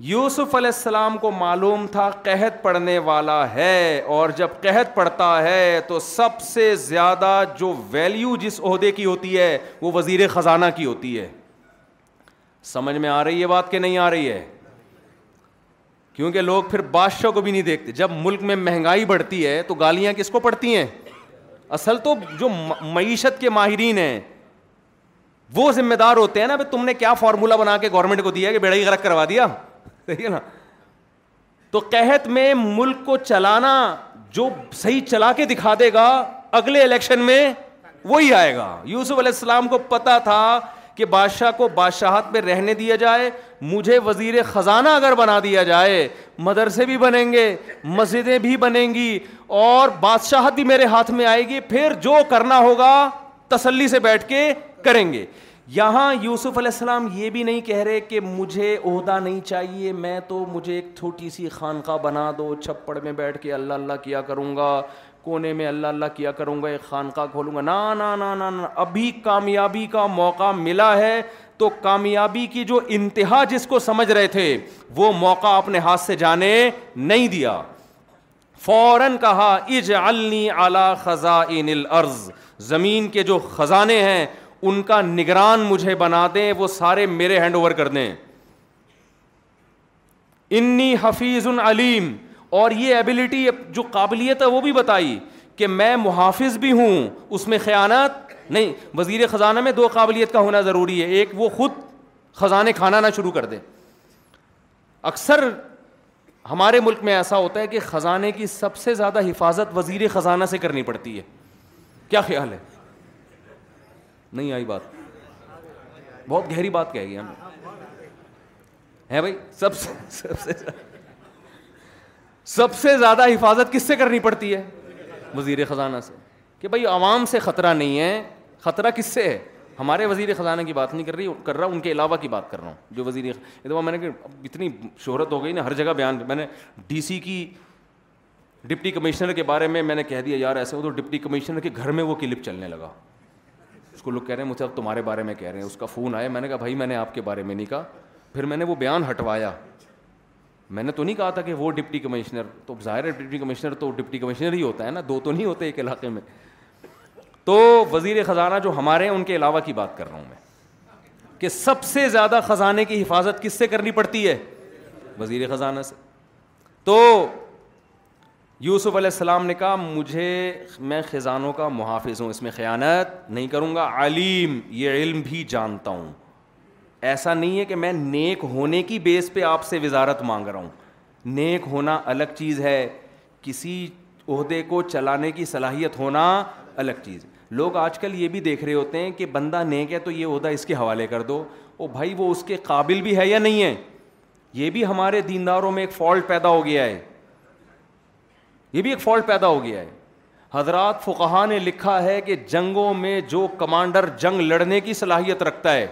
یوسف علیہ السلام کو معلوم تھا قحط پڑھنے والا ہے اور جب قحط پڑھتا ہے تو سب سے زیادہ جو ویلیو جس عہدے کی ہوتی ہے وہ وزیر خزانہ کی ہوتی ہے سمجھ میں آ رہی ہے بات کہ نہیں آ رہی ہے کیونکہ لوگ پھر بادشاہ کو بھی نہیں دیکھتے جب ملک میں مہنگائی بڑھتی ہے تو گالیاں کس کو پڑتی ہیں اصل تو جو معیشت کے ماہرین ہیں وہ ذمہ دار ہوتے ہیں نا تم نے کیا فارمولہ بنا کے گورنمنٹ کو دیا کہ بیڑا ہی غرق کروا دیا صحیح ہے نا تو قحت میں ملک کو چلانا جو صحیح چلا کے دکھا دے گا اگلے الیکشن میں وہی آئے گا یوسف علیہ السلام کو پتا تھا کہ بادشاہ کو بادشاہت میں رہنے دیا جائے مجھے وزیر خزانہ اگر بنا دیا جائے مدرسے بھی بنیں گے مسجدیں بھی بنیں گی اور بادشاہت بھی میرے ہاتھ میں آئے گی پھر جو کرنا ہوگا تسلی سے بیٹھ کے کریں گے یہاں یوسف علیہ السلام یہ بھی نہیں کہہ رہے کہ مجھے عہدہ نہیں چاہیے میں تو مجھے ایک چھوٹی سی خانقاہ بنا دو چھپڑ میں بیٹھ کے اللہ اللہ کیا کروں گا کونے میں اللہ اللہ کیا کروں گا ایک خانقاہ کھولوں گا نا نا نا نا ابھی کامیابی کا موقع ملا ہے تو کامیابی کی جو انتہا جس کو سمجھ رہے تھے وہ موقع اپنے ہاتھ سے جانے نہیں دیا فوراً کہا اجعلنی علی خزائن الارض زمین کے جو خزانے ہیں ان کا نگران مجھے بنا دیں وہ سارے میرے ہینڈ اوور کر دیں انی حفیظ ان علیم اور یہ ایبلٹی جو قابلیت ہے وہ بھی بتائی کہ میں محافظ بھی ہوں اس میں خیانت نہیں وزیر خزانہ میں دو قابلیت کا ہونا ضروری ہے ایک وہ خود خزانے کھانا نہ شروع کر دے اکثر ہمارے ملک میں ایسا ہوتا ہے کہ خزانے کی سب سے زیادہ حفاظت وزیر خزانہ سے کرنی پڑتی ہے کیا خیال ہے نہیں آئی بات بہت گہری بات کہہ گئی ہم ہے بھائی سب سے سب سے سب سے زیادہ حفاظت کس سے کرنی پڑتی ہے وزیر خزانہ سے کہ بھائی عوام سے خطرہ نہیں ہے خطرہ کس سے ہے ہمارے وزیر خزانہ کی بات نہیں کر رہی کر رہا ان کے علاوہ کی بات کر رہا ہوں جو وزیر میں نے کہ اتنی شہرت ہو گئی نا ہر جگہ بیان میں نے ڈی سی کی ڈپٹی کمشنر کے بارے میں میں نے کہہ دیا یار ایسے ہو تو ڈپٹی کمشنر کے گھر میں وہ کلپ چلنے لگا اس کو لوگ کہہ رہے ہیں مجھے اب تمہارے بارے میں کہہ رہے ہیں اس کا فون آیا میں نے کہا بھائی میں نے آپ کے بارے میں نہیں کہا پھر میں نے وہ بیان ہٹوایا میں نے تو نہیں کہا تھا کہ وہ ڈپٹی کمشنر تو ظاہر ہے ڈپٹی کمشنر تو ڈپٹی کمشنر ہی ہوتا ہے نا دو تو نہیں ہوتے ایک علاقے میں تو وزیر خزانہ جو ہمارے ہیں ان کے علاوہ کی بات کر رہا ہوں میں کہ سب سے زیادہ خزانے کی حفاظت کس سے کرنی پڑتی ہے وزیر خزانہ سے تو یوسف علیہ السلام نے کہا مجھے میں خزانوں کا محافظ ہوں اس میں خیانت نہیں کروں گا علیم یہ علم بھی جانتا ہوں ایسا نہیں ہے کہ میں نیک ہونے کی بیس پہ آپ سے وزارت مانگ رہا ہوں نیک ہونا الگ چیز ہے کسی عہدے کو چلانے کی صلاحیت ہونا الگ چیز لوگ آج کل یہ بھی دیکھ رہے ہوتے ہیں کہ بندہ نیک ہے تو یہ عہدہ اس کے حوالے کر دو او بھائی وہ اس کے قابل بھی ہے یا نہیں ہے یہ بھی ہمارے دینداروں میں ایک فالٹ پیدا ہو گیا ہے یہ بھی ایک فالٹ پیدا ہو گیا ہے حضرات فقہ نے لکھا ہے کہ جنگوں میں جو کمانڈر جنگ لڑنے کی صلاحیت رکھتا ہے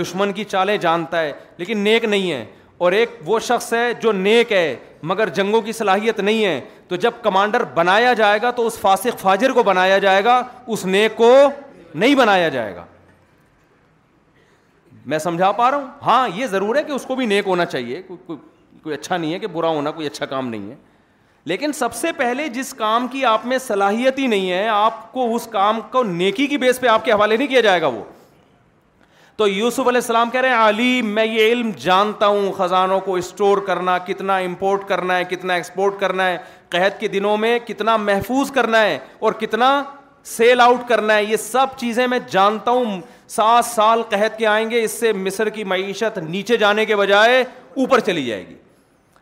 دشمن کی چالیں جانتا ہے لیکن نیک نہیں ہے اور ایک وہ شخص ہے جو نیک ہے مگر جنگوں کی صلاحیت نہیں ہے تو جب کمانڈر بنایا جائے گا تو اس فاسق فاجر کو بنایا جائے گا اس نیک کو نہیں بنایا جائے گا میں سمجھا پا رہا ہوں ہاں یہ ضرور ہے کہ اس کو بھی نیک ہونا چاہیے کوئی کوئی اچھا نہیں ہے کہ برا ہونا کوئی اچھا کام نہیں ہے لیکن سب سے پہلے جس کام کی آپ میں صلاحیت ہی نہیں ہے آپ کو اس کام کو نیکی کی بیس پہ آپ کے حوالے نہیں کیا جائے گا وہ تو یوسف علیہ السلام کہہ رہے ہیں علی میں یہ علم جانتا ہوں خزانوں کو اسٹور کرنا کتنا امپورٹ کرنا ہے کتنا ایکسپورٹ کرنا ہے قحط کے دنوں میں کتنا محفوظ کرنا ہے اور کتنا سیل آؤٹ کرنا ہے یہ سب چیزیں میں جانتا ہوں سات سال قحط کے آئیں گے اس سے مصر کی معیشت نیچے جانے کے بجائے اوپر چلی جائے گی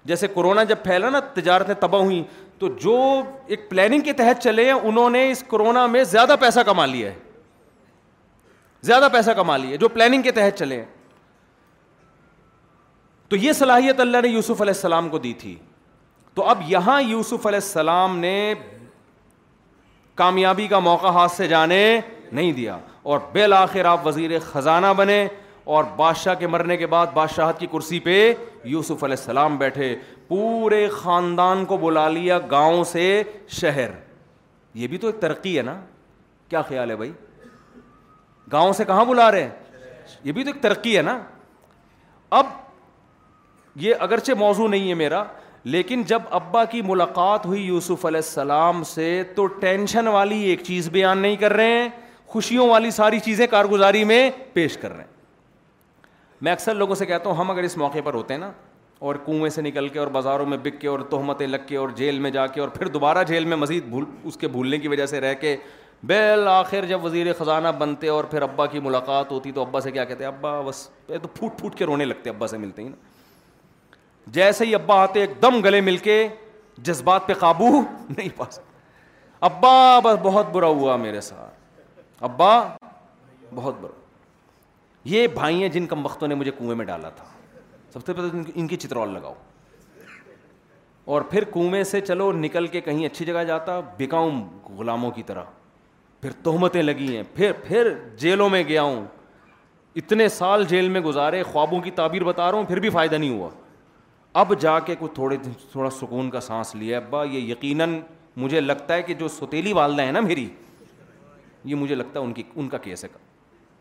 جیسے کورونا جب پھیلا نا تجارتیں تباہ ہوئیں تو جو ایک پلاننگ کے تحت چلے ہیں انہوں نے اس کورونا میں زیادہ پیسہ کما لیا ہے زیادہ پیسہ کما لیا جو پلاننگ کے تحت چلے ہیں تو یہ صلاحیت اللہ نے یوسف علیہ السلام کو دی تھی تو اب یہاں یوسف علیہ السلام نے کامیابی کا موقع ہاتھ سے جانے نہیں دیا اور بالآخر آپ وزیر خزانہ بنے اور بادشاہ کے مرنے کے بعد بادشاہت کی کرسی پہ یوسف علیہ السلام بیٹھے پورے خاندان کو بلا لیا گاؤں سے شہر یہ بھی تو ایک ترقی ہے نا کیا خیال ہے بھائی گاؤں سے کہاں بلا رہے ہیں یہ بھی تو ایک ترقی ہے نا اب یہ اگرچہ موضوع نہیں ہے میرا لیکن جب ابا کی ملاقات ہوئی یوسف علیہ السلام سے تو ٹینشن والی ایک چیز بیان نہیں کر رہے ہیں خوشیوں والی ساری چیزیں کارگزاری میں پیش کر رہے ہیں میں اکثر لوگوں سے کہتا ہوں ہم اگر اس موقع پر ہوتے ہیں نا اور کنویں سے نکل کے اور بازاروں میں بک کے اور تہمتیں لگ کے اور جیل میں جا کے اور پھر دوبارہ جیل میں مزید بھول اس کے بھولنے کی وجہ سے رہ کے بیل آخر جب وزیر خزانہ بنتے اور پھر ابا کی ملاقات ہوتی تو ابا سے کیا کہتے ہیں ابا بس تو پھوٹ پھوٹ کے رونے لگتے ابا سے ملتے ہی نا جیسے ہی ابا آتے ایک دم گلے مل کے جذبات پہ قابو نہیں پا سکتے ابا بس بہت برا ہوا میرے ساتھ ابا بہت برا یہ بھائی ہیں جن کم وقتوں نے مجھے کنویں میں ڈالا تھا سب سے پہلے ان کی چترول لگاؤ اور پھر کنویں سے چلو نکل کے کہیں اچھی جگہ جاتا بکاؤں غلاموں کی طرح پھر تہمتیں لگی ہیں پھر پھر جیلوں میں گیا ہوں اتنے سال جیل میں گزارے خوابوں کی تعبیر بتا رہا ہوں پھر بھی فائدہ نہیں ہوا اب جا کے کچھ تھوڑے دن تھوڑا سکون کا سانس لیا ابا یہ یقیناً مجھے لگتا ہے کہ جو سوتیلی والدہ ہیں نا میری یہ مجھے لگتا ہے ان کی ان کا کیس کا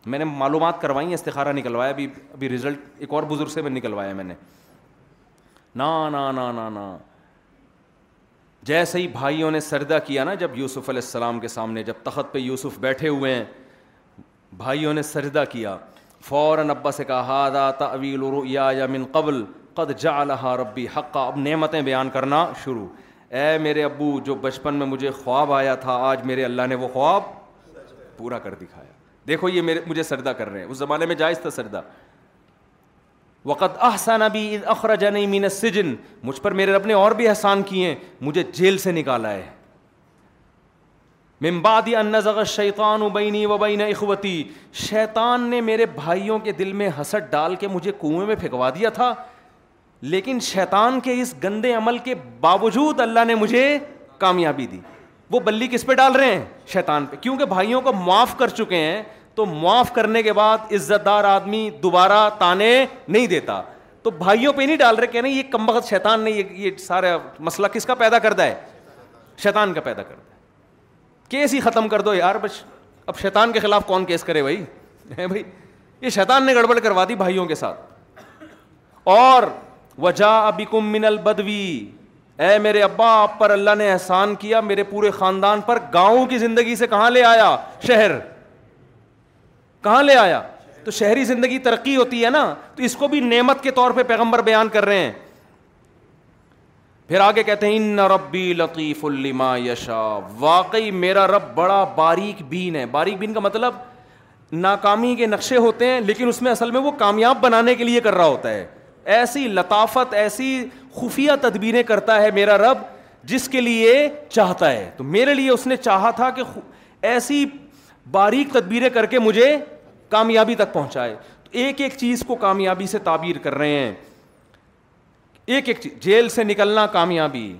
میں نے معلومات کروائی ہیں استخارہ نکلوایا ابھی ابھی رزلٹ ایک اور بزرگ سے میں نکلوایا میں نے نا نا نا نا نا جیسے ہی بھائیوں نے سردہ کیا نا جب یوسف علیہ السلام کے سامنے جب تخت پہ یوسف بیٹھے ہوئے ہیں بھائیوں نے سردہ کیا فوراً ابا سے کہا ہادا تویل رو یا یا قبل قد جا ربی حقہ اب نعمتیں بیان کرنا شروع اے میرے ابو جو بچپن میں مجھے خواب آیا تھا آج میرے اللہ نے وہ خواب پورا کر دکھایا دیکھو یہ میرے مجھے سردا کر رہے ہیں اس زمانے میں جائز تھا سردا وقت احسانہ اخراج نہیں مجھ پر میرے رب نے اور بھی احسان کیے ہیں مجھے جیل سے نکالا ہے ان انگر شیطان ابینی وبین اخوتی شیطان نے میرے بھائیوں کے دل میں حسد ڈال کے مجھے کنویں میں پھینکوا دیا تھا لیکن شیطان کے اس گندے عمل کے باوجود اللہ نے مجھے کامیابی دی وہ بلی کس پہ ڈال رہے ہیں شیطان پہ کیونکہ بھائیوں کو معاف کر چکے ہیں تو معاف کرنے کے بعد عزت دار آدمی دوبارہ تانے نہیں دیتا تو بھائیوں پہ نہیں ڈال رہے کہ نہیں یہ کم بخت شیطان نے یہ سارا مسئلہ کس کا پیدا کر ہے شیطان کا پیدا کر کیس ہی ختم کر دو یار بس اب شیطان کے خلاف کون کیس کرے بھائی بھائی یہ شیطان نے گڑبڑ کروا دی بھائیوں کے ساتھ اور وجا کم من البدوی اے میرے ابا آپ پر اللہ نے احسان کیا میرے پورے خاندان پر گاؤں کی زندگی سے کہاں لے آیا شہر کہاں لے آیا تو شہری زندگی ترقی ہوتی ہے نا تو اس کو بھی نعمت کے طور پہ پیغمبر بیان کر رہے ہیں پھر آگے کہتے ہیں ان ربی لطیف الما یشا واقعی میرا رب بڑا باریک بین ہے باریک بین کا مطلب ناکامی کے نقشے ہوتے ہیں لیکن اس میں اصل میں وہ کامیاب بنانے کے لیے کر رہا ہوتا ہے ایسی لطافت ایسی خفیہ تدبیریں کرتا ہے میرا رب جس کے لیے چاہتا ہے تو میرے لیے اس نے چاہا تھا کہ ایسی باریک تدبیریں کر کے مجھے کامیابی تک پہنچائے تو ایک ایک چیز کو کامیابی سے تعبیر کر رہے ہیں ایک ایک چیز جیل سے نکلنا کامیابی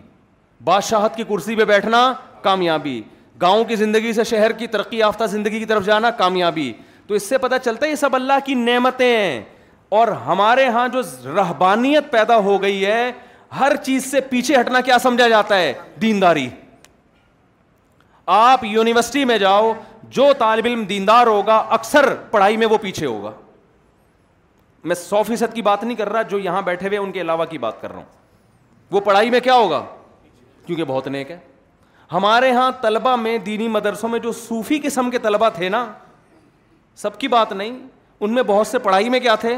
بادشاہت کی کرسی پہ بیٹھنا کامیابی گاؤں کی زندگی سے شہر کی ترقی یافتہ زندگی کی طرف جانا کامیابی تو اس سے پتہ چلتا ہے یہ سب اللہ کی نعمتیں ہیں اور ہمارے ہاں جو رہبانیت پیدا ہو گئی ہے ہر چیز سے پیچھے ہٹنا کیا سمجھا جاتا ہے دینداری آپ یونیورسٹی میں جاؤ جو طالب علم دیندار ہوگا اکثر پڑھائی میں وہ پیچھے ہوگا میں سو فیصد کی بات نہیں کر رہا جو یہاں بیٹھے ہوئے ان کے علاوہ کی بات کر رہا ہوں وہ پڑھائی میں کیا ہوگا کیونکہ بہت نیک ہے ہمارے یہاں طلبہ میں دینی مدرسوں میں جو صوفی قسم کے طلبہ تھے نا سب کی بات نہیں ان میں بہت سے پڑھائی میں کیا تھے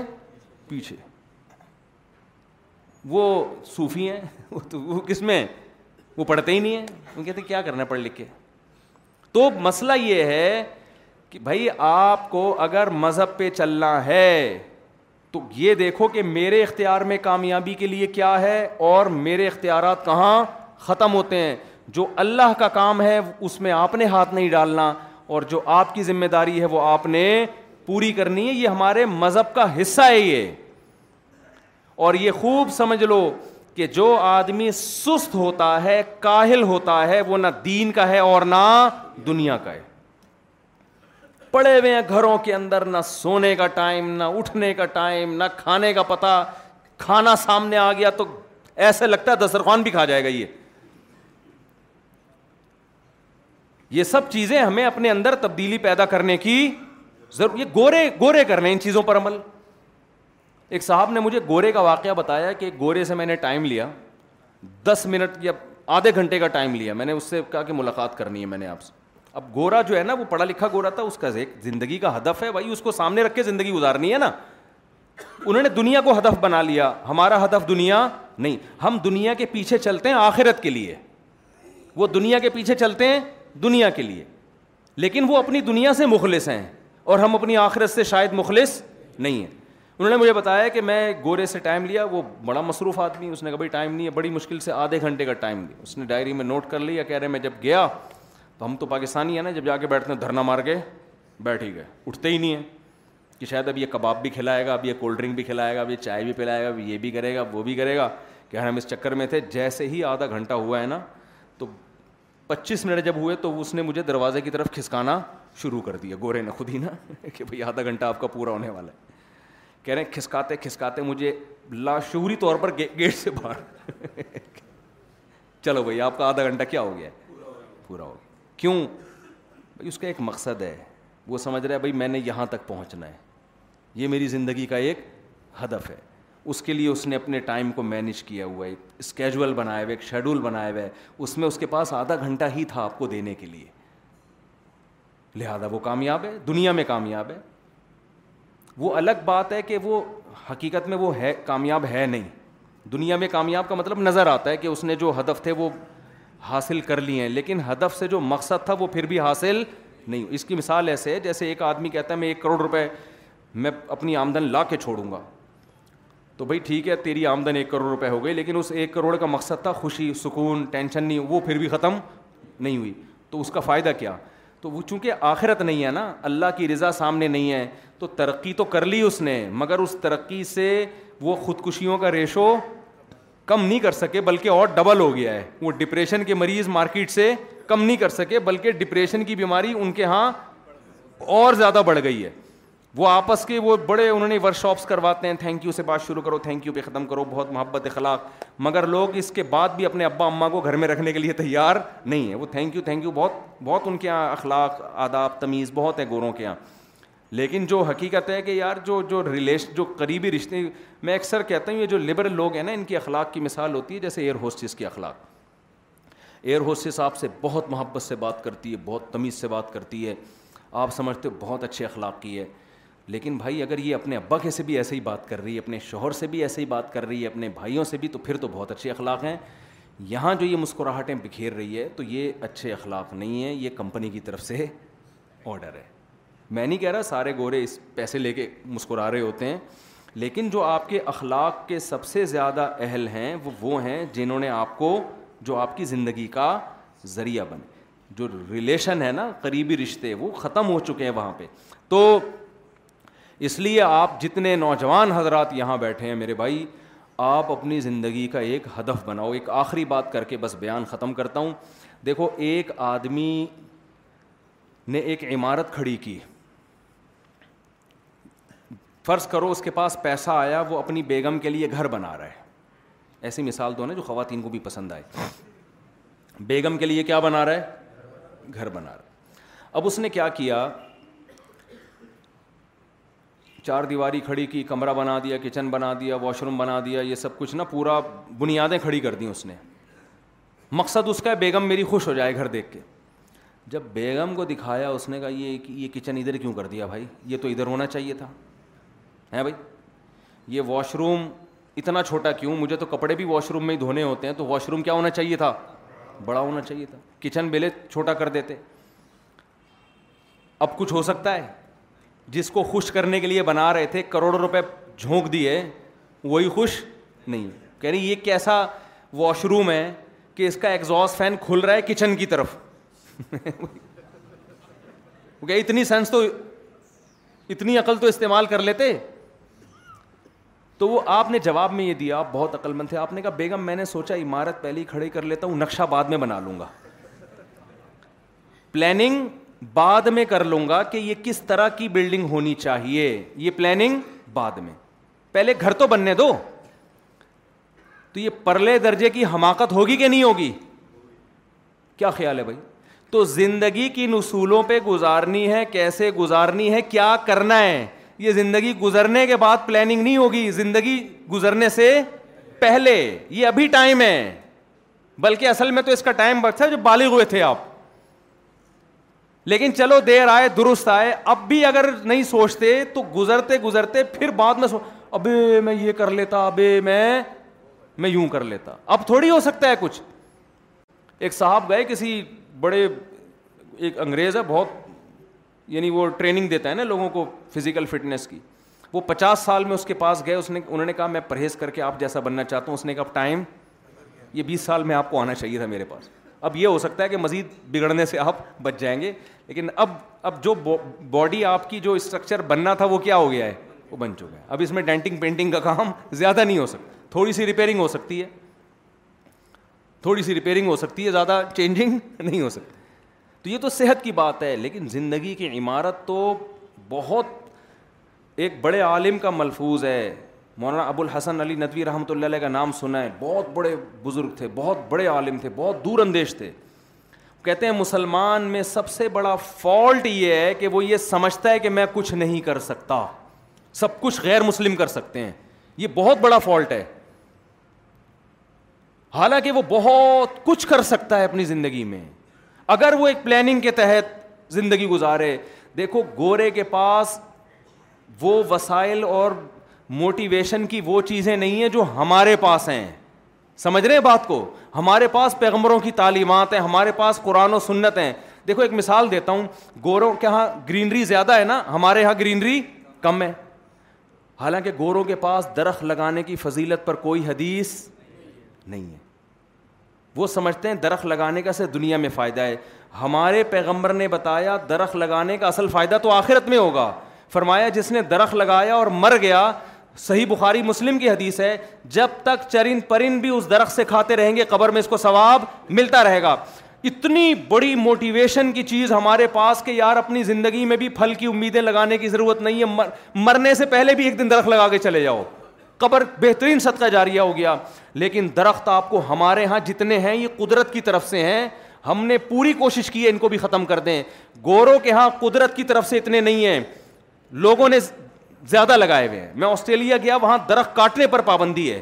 پیچھے وہ صوفی ہیں وہ وہ تو کس میں وہ پڑھتے ہی نہیں ہیں کہتے کیا کرنا پڑھ لکھ کے تو مسئلہ یہ ہے کہ بھائی آپ کو اگر مذہب پہ چلنا ہے تو یہ دیکھو کہ میرے اختیار میں کامیابی کے لیے کیا ہے اور میرے اختیارات کہاں ختم ہوتے ہیں جو اللہ کا کام ہے اس میں آپ نے ہاتھ نہیں ڈالنا اور جو آپ کی ذمہ داری ہے وہ آپ نے پوری کرنی ہے یہ ہمارے مذہب کا حصہ ہے یہ اور یہ خوب سمجھ لو کہ جو آدمی سست ہوتا ہے کاہل ہوتا ہے وہ نہ دین کا ہے اور نہ دنیا کا ہے پڑے ہوئے ہیں گھروں کے اندر نہ سونے کا ٹائم نہ اٹھنے کا ٹائم نہ کھانے کا پتا کھانا سامنے آ گیا تو ایسے لگتا ہے دسترخوان بھی کھا جائے گا یہ یہ سب چیزیں ہمیں اپنے اندر تبدیلی پیدا کرنے کی ضرور یہ گورے گورے کر لیں ان چیزوں پر عمل ایک صاحب نے مجھے گورے کا واقعہ بتایا کہ گورے سے میں نے ٹائم لیا دس منٹ یا آدھے گھنٹے کا ٹائم لیا میں نے اس سے کہا کہ ملاقات کرنی ہے میں نے آپ سے اب گورا جو ہے نا وہ پڑھا لکھا گورا تھا اس کا ایک زندگی کا ہدف ہے بھائی اس کو سامنے رکھ کے زندگی گزارنی ہے نا انہوں نے دنیا کو ہدف بنا لیا ہمارا ہدف دنیا نہیں ہم دنیا کے پیچھے چلتے ہیں آخرت کے لیے وہ دنیا کے پیچھے چلتے ہیں دنیا کے لیے لیکن وہ اپنی دنیا سے مخلص ہیں اور ہم اپنی آخرت سے شاید مخلص نہیں ہیں انہوں نے مجھے بتایا کہ میں گورے سے ٹائم لیا وہ بڑا مصروف آدمی اس نے کبھی ٹائم نہیں ہے بڑی مشکل سے آدھے گھنٹے کا ٹائم دیا اس نے ڈائری میں نوٹ کر لیا کہہ رہے میں جب گیا تو ہم تو پاکستانی ہیں نا جب جا کے بیٹھتے ہیں دھرنا مار کے بیٹھ ہی گئے اٹھتے ہی نہیں ہیں کہ شاید اب یہ کباب بھی کھلائے گا اب یہ کولڈ ڈرنک بھی کھلائے گا اب یہ چائے بھی پلائے گا اب یہ بھی کرے گا وہ بھی کرے گا کہ ہم اس چکر میں تھے جیسے ہی آدھا گھنٹہ ہوا ہے نا تو پچیس منٹ جب ہوئے تو اس نے مجھے دروازے کی طرف کھسکانا شروع کر دیا گورے نے خود ہی نا کہ بھائی آدھا گھنٹہ آپ کا پورا ہونے والا ہے کہہ رہے ہیں کھسکاتے کھسکاتے مجھے لاشوری طور پر گیٹ سے باہر چلو بھائی آپ کا آدھا گھنٹہ کیا ہو گیا پورا ہو گیا کیوں بھائی اس کا ایک مقصد ہے وہ سمجھ رہا ہے بھائی میں نے یہاں تک پہنچنا ہے یہ میری زندگی کا ایک ہدف ہے اس کے لیے اس نے اپنے ٹائم کو مینیج کیا ہوا ہے اسکیجول بنائے ہوئے ایک شیڈول بنائے ہوئے اس میں اس کے پاس آدھا گھنٹہ ہی تھا آپ کو دینے کے لیے لہٰذا وہ کامیاب ہے دنیا میں کامیاب ہے وہ الگ بات ہے کہ وہ حقیقت میں وہ ہے کامیاب ہے نہیں دنیا میں کامیاب کا مطلب نظر آتا ہے کہ اس نے جو ہدف تھے وہ حاصل کر لیے ہیں لیکن ہدف سے جو مقصد تھا وہ پھر بھی حاصل نہیں اس کی مثال ایسے ہے جیسے ایک آدمی کہتا ہے میں ایک کروڑ روپے میں اپنی آمدن لا کے چھوڑوں گا تو بھائی ٹھیک ہے تیری آمدن ایک کروڑ روپے ہو گئی لیکن اس ایک کروڑ کا مقصد تھا خوشی سکون ٹینشن نہیں وہ پھر بھی ختم نہیں ہوئی تو اس کا فائدہ کیا تو وہ چونکہ آخرت نہیں ہے نا اللہ کی رضا سامنے نہیں ہے تو ترقی تو کر لی اس نے مگر اس ترقی سے وہ خودکشیوں کا ریشو کم نہیں کر سکے بلکہ اور ڈبل ہو گیا ہے وہ ڈپریشن کے مریض مارکیٹ سے کم نہیں کر سکے بلکہ ڈپریشن کی بیماری ان کے یہاں اور زیادہ بڑھ گئی ہے وہ آپس کے وہ بڑے انہوں نے ورک شاپس کرواتے ہیں تھینک یو سے بات شروع کرو تھینک یو پہ ختم کرو بہت محبت اخلاق مگر لوگ اس کے بعد بھی اپنے ابا اماں کو گھر میں رکھنے کے لیے تیار نہیں ہے وہ تھینک یو تھینک یو بہت بہت ان کے یہاں اخلاق آداب تمیز بہت ہیں گوروں کے یہاں لیکن جو حقیقت ہے کہ یار جو جو ریلیش جو قریبی رشتے میں اکثر کہتا ہوں یہ جو لبرل لوگ ہیں نا ان کی اخلاق کی مثال ہوتی ہے جیسے ایئر ہوسٹس کی اخلاق ایئر ہوسٹس آپ سے بہت محبت سے بات کرتی ہے بہت تمیز سے بات کرتی ہے آپ سمجھتے ہو بہت اچھے اخلاق کی ہے لیکن بھائی اگر یہ اپنے ابا کے سے بھی ایسے ہی بات کر رہی ہے اپنے شوہر سے بھی ایسے ہی بات کر رہی ہے اپنے بھائیوں سے بھی تو پھر تو بہت اچھے اخلاق ہیں یہاں جو یہ مسکراہٹیں بکھیر رہی ہے تو یہ اچھے اخلاق نہیں ہیں یہ کمپنی کی طرف سے آڈر ہے میں نہیں کہہ رہا سارے گورے اس پیسے لے کے مسکرا رہے ہوتے ہیں لیکن جو آپ کے اخلاق کے سب سے زیادہ اہل ہیں وہ وہ ہیں جنہوں نے آپ کو جو آپ کی زندگی کا ذریعہ بنے جو ریلیشن ہے نا قریبی رشتے وہ ختم ہو چکے ہیں وہاں پہ تو اس لیے آپ جتنے نوجوان حضرات یہاں بیٹھے ہیں میرے بھائی آپ اپنی زندگی کا ایک ہدف بناؤ ایک آخری بات کر کے بس بیان ختم کرتا ہوں دیکھو ایک آدمی نے ایک عمارت کھڑی کی فرض کرو اس کے پاس پیسہ آیا وہ اپنی بیگم کے لیے گھر بنا رہا ہے ایسی مثال تو نا جو خواتین کو بھی پسند آئے بیگم کے لیے کیا بنا رہا ہے گھر بنا رہا ہے اب اس نے کیا کیا چار دیواری کھڑی کی کمرہ بنا دیا کچن بنا دیا واش روم بنا دیا یہ سب کچھ نا پورا بنیادیں کھڑی کر دیں اس نے مقصد اس کا ہے بیگم میری خوش ہو جائے گھر دیکھ کے جب بیگم کو دکھایا اس نے کہا یہ یہ کچن ادھر کیوں کر دیا بھائی یہ تو ادھر ہونا چاہیے تھا ہے بھائی یہ واش روم اتنا چھوٹا کیوں مجھے تو کپڑے بھی واش روم میں ہی دھونے ہوتے ہیں تو واش روم کیا ہونا چاہیے تھا بڑا ہونا چاہیے تھا کچن بیلے چھوٹا کر دیتے اب کچھ ہو سکتا ہے جس کو خوش کرنے کے لیے بنا رہے تھے کروڑوں روپے جھونک دیے وہی خوش نہیں کہہ رہی یہ کیسا واش روم ہے کہ اس کا ایگزاس فین کھل رہا ہے کچن کی طرف اتنی سینس تو اتنی عقل تو استعمال کر لیتے تو وہ آپ نے جواب میں یہ دیا آپ بہت عقل مند تھے آپ نے کہا بیگم میں نے سوچا عمارت پہلے ہی کھڑے کر لیتا ہوں نقشہ بعد میں بنا لوں گا پلاننگ بعد میں کر لوں گا کہ یہ کس طرح کی بلڈنگ ہونی چاہیے یہ پلاننگ بعد میں پہلے گھر تو بننے دو تو یہ پرلے درجے کی حماقت ہوگی کہ نہیں ہوگی کیا خیال ہے بھائی تو زندگی کی نصولوں پہ گزارنی ہے کیسے گزارنی ہے کیا کرنا ہے یہ زندگی گزرنے کے بعد پلاننگ نہیں ہوگی زندگی گزرنے سے پہلے یہ ابھی ٹائم ہے بلکہ اصل میں تو اس کا ٹائم بچتا ہے جو بالغ ہوئے تھے آپ لیکن چلو دیر آئے درست آئے اب بھی اگر نہیں سوچتے تو گزرتے گزرتے پھر بعد میں سوچ ابے میں یہ کر لیتا ابے میں میں یوں کر لیتا اب تھوڑی ہو سکتا ہے کچھ ایک صاحب گئے کسی بڑے ایک انگریز ہے بہت یعنی وہ ٹریننگ دیتا ہے نا لوگوں کو فزیکل فٹنس کی وہ پچاس سال میں اس کے پاس گئے اس نے انہوں نے کہا میں پرہیز کر کے آپ جیسا بننا چاہتا ہوں اس نے کہا ٹائم یہ بیس سال میں آپ کو آنا چاہیے تھا میرے پاس اب یہ ہو سکتا ہے کہ مزید بگڑنے سے آپ بچ جائیں گے لیکن اب اب جو باڈی آپ کی جو اسٹرکچر بننا تھا وہ کیا ہو گیا ہے وہ بن چکا ہے اب اس میں ڈینٹنگ پینٹنگ کا کام زیادہ نہیں ہو سکتا تھوڑی سی ریپیئرنگ ہو سکتی ہے تھوڑی سی ریپیئرنگ ہو سکتی ہے زیادہ چینجنگ نہیں ہو سکتی تو یہ تو صحت کی بات ہے لیکن زندگی کی عمارت تو بہت ایک بڑے عالم کا ملفوظ ہے مولانا ابو الحسن علی ندوی رحمۃ اللہ علیہ کا نام سنا ہے بہت بڑے بزرگ تھے بہت بڑے عالم تھے بہت دور اندیش تھے کہتے ہیں مسلمان میں سب سے بڑا فالٹ یہ ہے کہ وہ یہ سمجھتا ہے کہ میں کچھ نہیں کر سکتا سب کچھ غیر مسلم کر سکتے ہیں یہ بہت بڑا فالٹ ہے حالانکہ وہ بہت کچھ کر سکتا ہے اپنی زندگی میں اگر وہ ایک پلاننگ کے تحت زندگی گزارے دیکھو گورے کے پاس وہ وسائل اور موٹیویشن کی وہ چیزیں نہیں ہیں جو ہمارے پاس ہیں سمجھ رہے ہیں بات کو ہمارے پاس پیغمبروں کی تعلیمات ہیں ہمارے پاس قرآن و سنت ہیں دیکھو ایک مثال دیتا ہوں گوروں کے یہاں گرینری زیادہ ہے نا ہمارے یہاں گرینری کم ہے حالانکہ گوروں کے پاس درخت لگانے کی فضیلت پر کوئی حدیث نہیں ہے وہ سمجھتے ہیں درخت لگانے کا سے دنیا میں فائدہ ہے ہمارے پیغمبر نے بتایا درخت لگانے کا اصل فائدہ تو آخرت میں ہوگا فرمایا جس نے درخت لگایا اور مر گیا صحیح بخاری مسلم کی حدیث ہے جب تک چرند پرند بھی اس درخت سے کھاتے رہیں گے قبر میں اس کو ثواب ملتا رہے گا اتنی بڑی موٹیویشن کی چیز ہمارے پاس کہ یار اپنی زندگی میں بھی پھل کی امیدیں لگانے کی ضرورت نہیں ہے مرنے سے پہلے بھی ایک دن درخت لگا کے چلے جاؤ قبر بہترین صدقہ جاریہ ہو گیا لیکن درخت آپ کو ہمارے ہاں جتنے ہیں یہ قدرت کی طرف سے ہیں ہم نے پوری کوشش کی ہے ان کو بھی ختم کر دیں گوروں کے ہاں قدرت کی طرف سے اتنے نہیں ہیں لوگوں نے زیادہ لگائے ہوئے ہیں میں آسٹریلیا گیا وہاں درخت کاٹنے پر پابندی ہے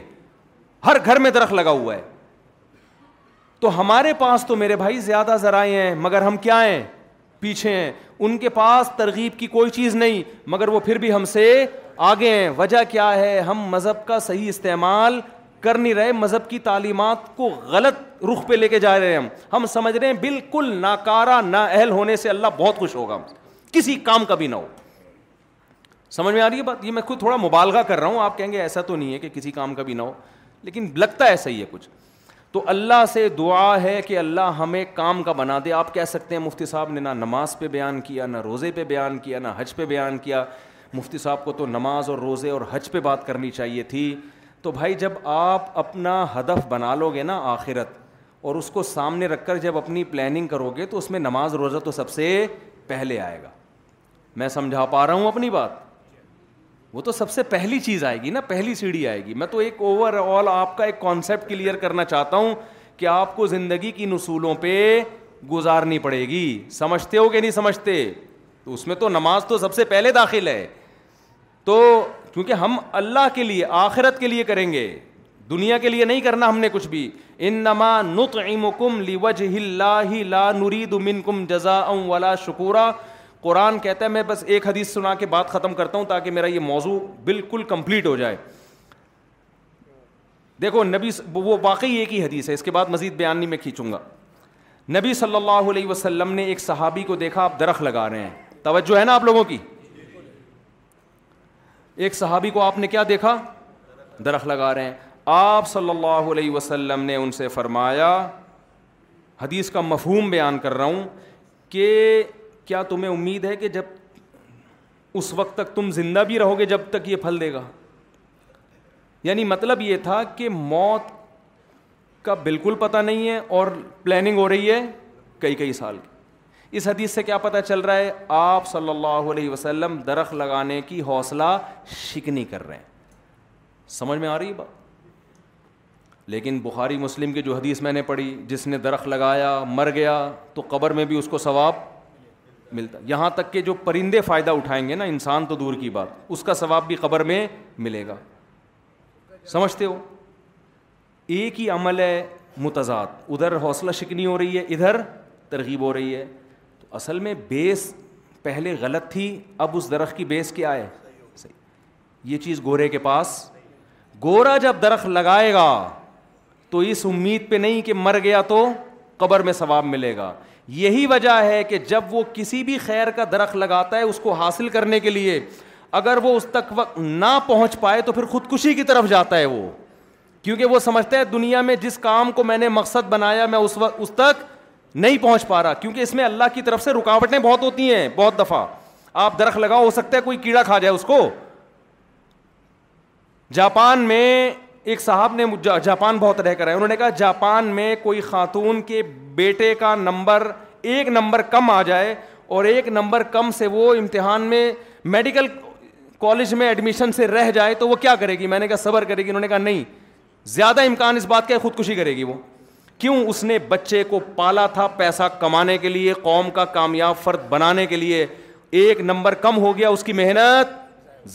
ہر گھر میں درخت لگا ہوا ہے تو ہمارے پاس تو میرے بھائی زیادہ ذرائع ہیں مگر ہم کیا ہیں پیچھے ہیں ان کے پاس ترغیب کی کوئی چیز نہیں مگر وہ پھر بھی ہم سے آگے ہیں وجہ کیا ہے ہم مذہب کا صحیح استعمال کر نہیں رہے مذہب کی تعلیمات کو غلط رخ پہ لے کے جا رہے ہیں ہم ہم سمجھ رہے ہیں بالکل ناکارا نا اہل ہونے سے اللہ بہت خوش ہوگا کسی کام کا بھی نہ ہو سمجھ میں آ رہی ہے بات یہ میں خود تھوڑا مبالغہ کر رہا ہوں آپ کہیں گے ایسا تو نہیں ہے کہ کسی کام کا بھی نہ ہو لیکن لگتا ایسا ہی ہے کچھ تو اللہ سے دعا ہے کہ اللہ ہمیں کام کا بنا دے آپ کہہ سکتے ہیں مفتی صاحب نے نہ نماز پہ بیان کیا نہ روزے پہ بیان کیا نہ حج پہ بیان کیا مفتی صاحب کو تو نماز اور روزے اور حج پہ بات کرنی چاہیے تھی تو بھائی جب آپ اپنا ہدف بنا لو گے نا آخرت اور اس کو سامنے رکھ کر جب اپنی پلاننگ کرو گے تو اس میں نماز روزہ تو سب سے پہلے آئے گا میں سمجھا پا رہا ہوں اپنی بات وہ تو سب سے پہلی چیز آئے گی نا پہلی سیڑھی آئے گی میں تو ایک اوور آل آپ کا ایک کانسیپٹ کلیئر کرنا چاہتا ہوں کہ آپ کو زندگی کی نصولوں پہ گزارنی پڑے گی سمجھتے ہو کہ نہیں سمجھتے اس میں تو نماز تو سب سے پہلے داخل ہے تو کیونکہ ہم اللہ کے لیے آخرت کے لیے کریں گے دنیا کے لیے نہیں کرنا ہم نے کچھ بھی ان نما نت ام کم لی وا ہی لا نرید دن کم جزا شکورا قرآن کہتا ہے میں بس ایک حدیث سنا کے بات ختم کرتا ہوں تاکہ میرا یہ موضوع بالکل کمپلیٹ ہو جائے دیکھو نبی وہ واقعی ایک ہی حدیث ہے اس کے بعد مزید بیان نہیں میں کھینچوں گا نبی صلی اللہ علیہ وسلم نے ایک صحابی کو دیکھا آپ درخت لگا رہے ہیں توجہ ہے نا آپ لوگوں کی ایک صحابی کو آپ نے کیا دیکھا درخت لگا رہے ہیں آپ صلی اللہ علیہ وسلم نے ان سے فرمایا حدیث کا مفہوم بیان کر رہا ہوں کہ کیا تمہیں امید ہے کہ جب اس وقت تک تم زندہ بھی رہو گے جب تک یہ پھل دے گا یعنی مطلب یہ تھا کہ موت کا بالکل پتہ نہیں ہے اور پلاننگ ہو رہی ہے کئی کئی سال کی اس حدیث سے کیا پتہ چل رہا ہے آپ صلی اللہ علیہ وسلم درخت لگانے کی حوصلہ شکنی کر رہے ہیں سمجھ میں آ رہی ہے بات لیکن بخاری مسلم کی جو حدیث میں نے پڑھی جس نے درخت لگایا مر گیا تو قبر میں بھی اس کو ثواب ملتا یہاں تک کہ جو پرندے فائدہ اٹھائیں گے نا انسان تو دور کی بات اس کا ثواب بھی قبر میں ملے گا سمجھتے ہو ایک ہی عمل ہے متضاد ادھر حوصلہ شکنی ہو رہی ہے ادھر ترغیب ہو رہی ہے تو اصل میں بیس پہلے غلط تھی اب اس درخت کی بیس کیا ہے صحیح یہ چیز گورے کے پاس گورا جب درخت لگائے گا تو اس امید پہ نہیں کہ مر گیا تو قبر میں ثواب ملے گا یہی وجہ ہے کہ جب وہ کسی بھی خیر کا درخت لگاتا ہے اس کو حاصل کرنے کے لیے اگر وہ اس تک وقت نہ پہنچ پائے تو پھر خودکشی کی طرف جاتا ہے وہ کیونکہ وہ سمجھتا ہے دنیا میں جس کام کو میں نے مقصد بنایا میں اس وقت اس تک نہیں پہنچ پا رہا کیونکہ اس میں اللہ کی طرف سے رکاوٹیں بہت ہوتی ہیں بہت دفعہ آپ درخت لگاؤ ہو سکتا ہے کوئی کیڑا کھا جائے اس کو جاپان میں ایک صاحب نے جاپان بہت رہ کر کرایا انہوں نے کہا جاپان میں کوئی خاتون کے بیٹے کا نمبر ایک نمبر کم آ جائے اور ایک نمبر کم سے وہ امتحان میں میڈیکل کالج میں ایڈمیشن سے رہ جائے تو وہ کیا کرے گی میں نے کہا صبر کرے گی انہوں نے کہا نہیں زیادہ امکان اس بات کا خودکشی کرے گی وہ کیوں اس نے بچے کو پالا تھا پیسہ کمانے کے لیے قوم کا کامیاب فرد بنانے کے لیے ایک نمبر کم ہو گیا اس کی محنت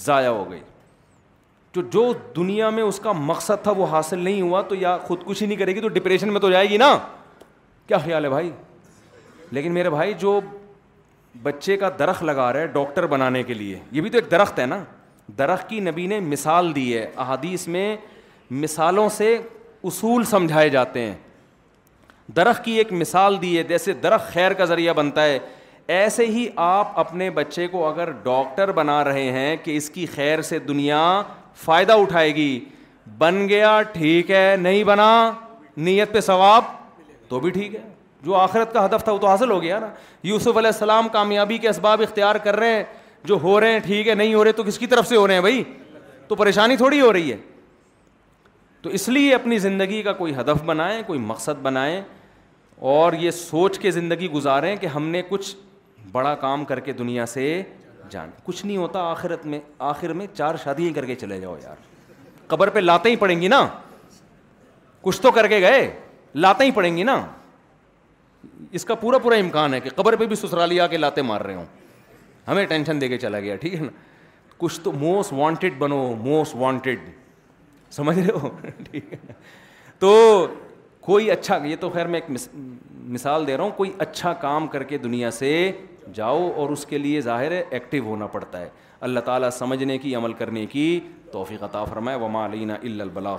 ضائع ہو گئی جو دنیا میں اس کا مقصد تھا وہ حاصل نہیں ہوا تو یا خودکشی نہیں کرے گی تو ڈپریشن میں تو جائے گی نا کیا خیال ہے بھائی لیکن میرے بھائی جو بچے کا درخت لگا رہے ڈاکٹر بنانے کے لیے یہ بھی تو ایک درخت ہے نا درخت کی نبی نے مثال دی ہے احادیث میں مثالوں سے اصول سمجھائے جاتے ہیں درخت کی ایک مثال دی ہے جیسے درخت خیر کا ذریعہ بنتا ہے ایسے ہی آپ اپنے بچے کو اگر ڈاکٹر بنا رہے ہیں کہ اس کی خیر سے دنیا فائدہ اٹھائے گی بن گیا ٹھیک ہے نہیں بنا نیت پہ ثواب تو بھی ٹھیک ہے جو آخرت کا ہدف تھا وہ تو حاصل ہو گیا نا یوسف علیہ السلام کامیابی کے اسباب اختیار کر رہے ہیں جو ہو رہے ہیں ٹھیک ہے نہیں ہو رہے تو کس کی طرف سے ہو رہے ہیں بھائی تو پریشانی تھوڑی ہو رہی ہے تو اس لیے اپنی زندگی کا کوئی ہدف بنائیں کوئی مقصد بنائیں اور یہ سوچ کے زندگی گزاریں کہ ہم نے کچھ بڑا کام کر کے دنیا سے جان کچھ نہیں ہوتا آخرت میں آخر میں چار شادیاں کر کے چلے جاؤ یار قبر پہ لاتے ہی پڑیں گی نا کچھ تو کر کے گئے لاتے ہی پڑیں گی نا اس کا پورا پورا امکان ہے کہ قبر پہ بھی سسرالی آ کے لاتے مار رہے ہوں ہمیں ٹینشن دے کے چلا گیا ٹھیک ہے نا کچھ تو موسٹ وانٹیڈ بنو موسٹ وانٹیڈ سمجھ رہے ہو ٹھیک ہے تو کوئی اچھا یہ تو خیر میں ایک مثال دے رہا ہوں کوئی اچھا کام کر کے دنیا سے جاؤ اور اس کے لیے ظاہر ہے ایکٹیو ہونا پڑتا ہے اللہ تعالیٰ سمجھنے کی عمل کرنے کی توفیق عطا فرمائے وما علینا الا البلاغ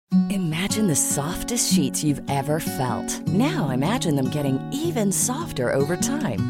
Imagine the softest sheets you've ever felt. Now imagine them getting even softer over time.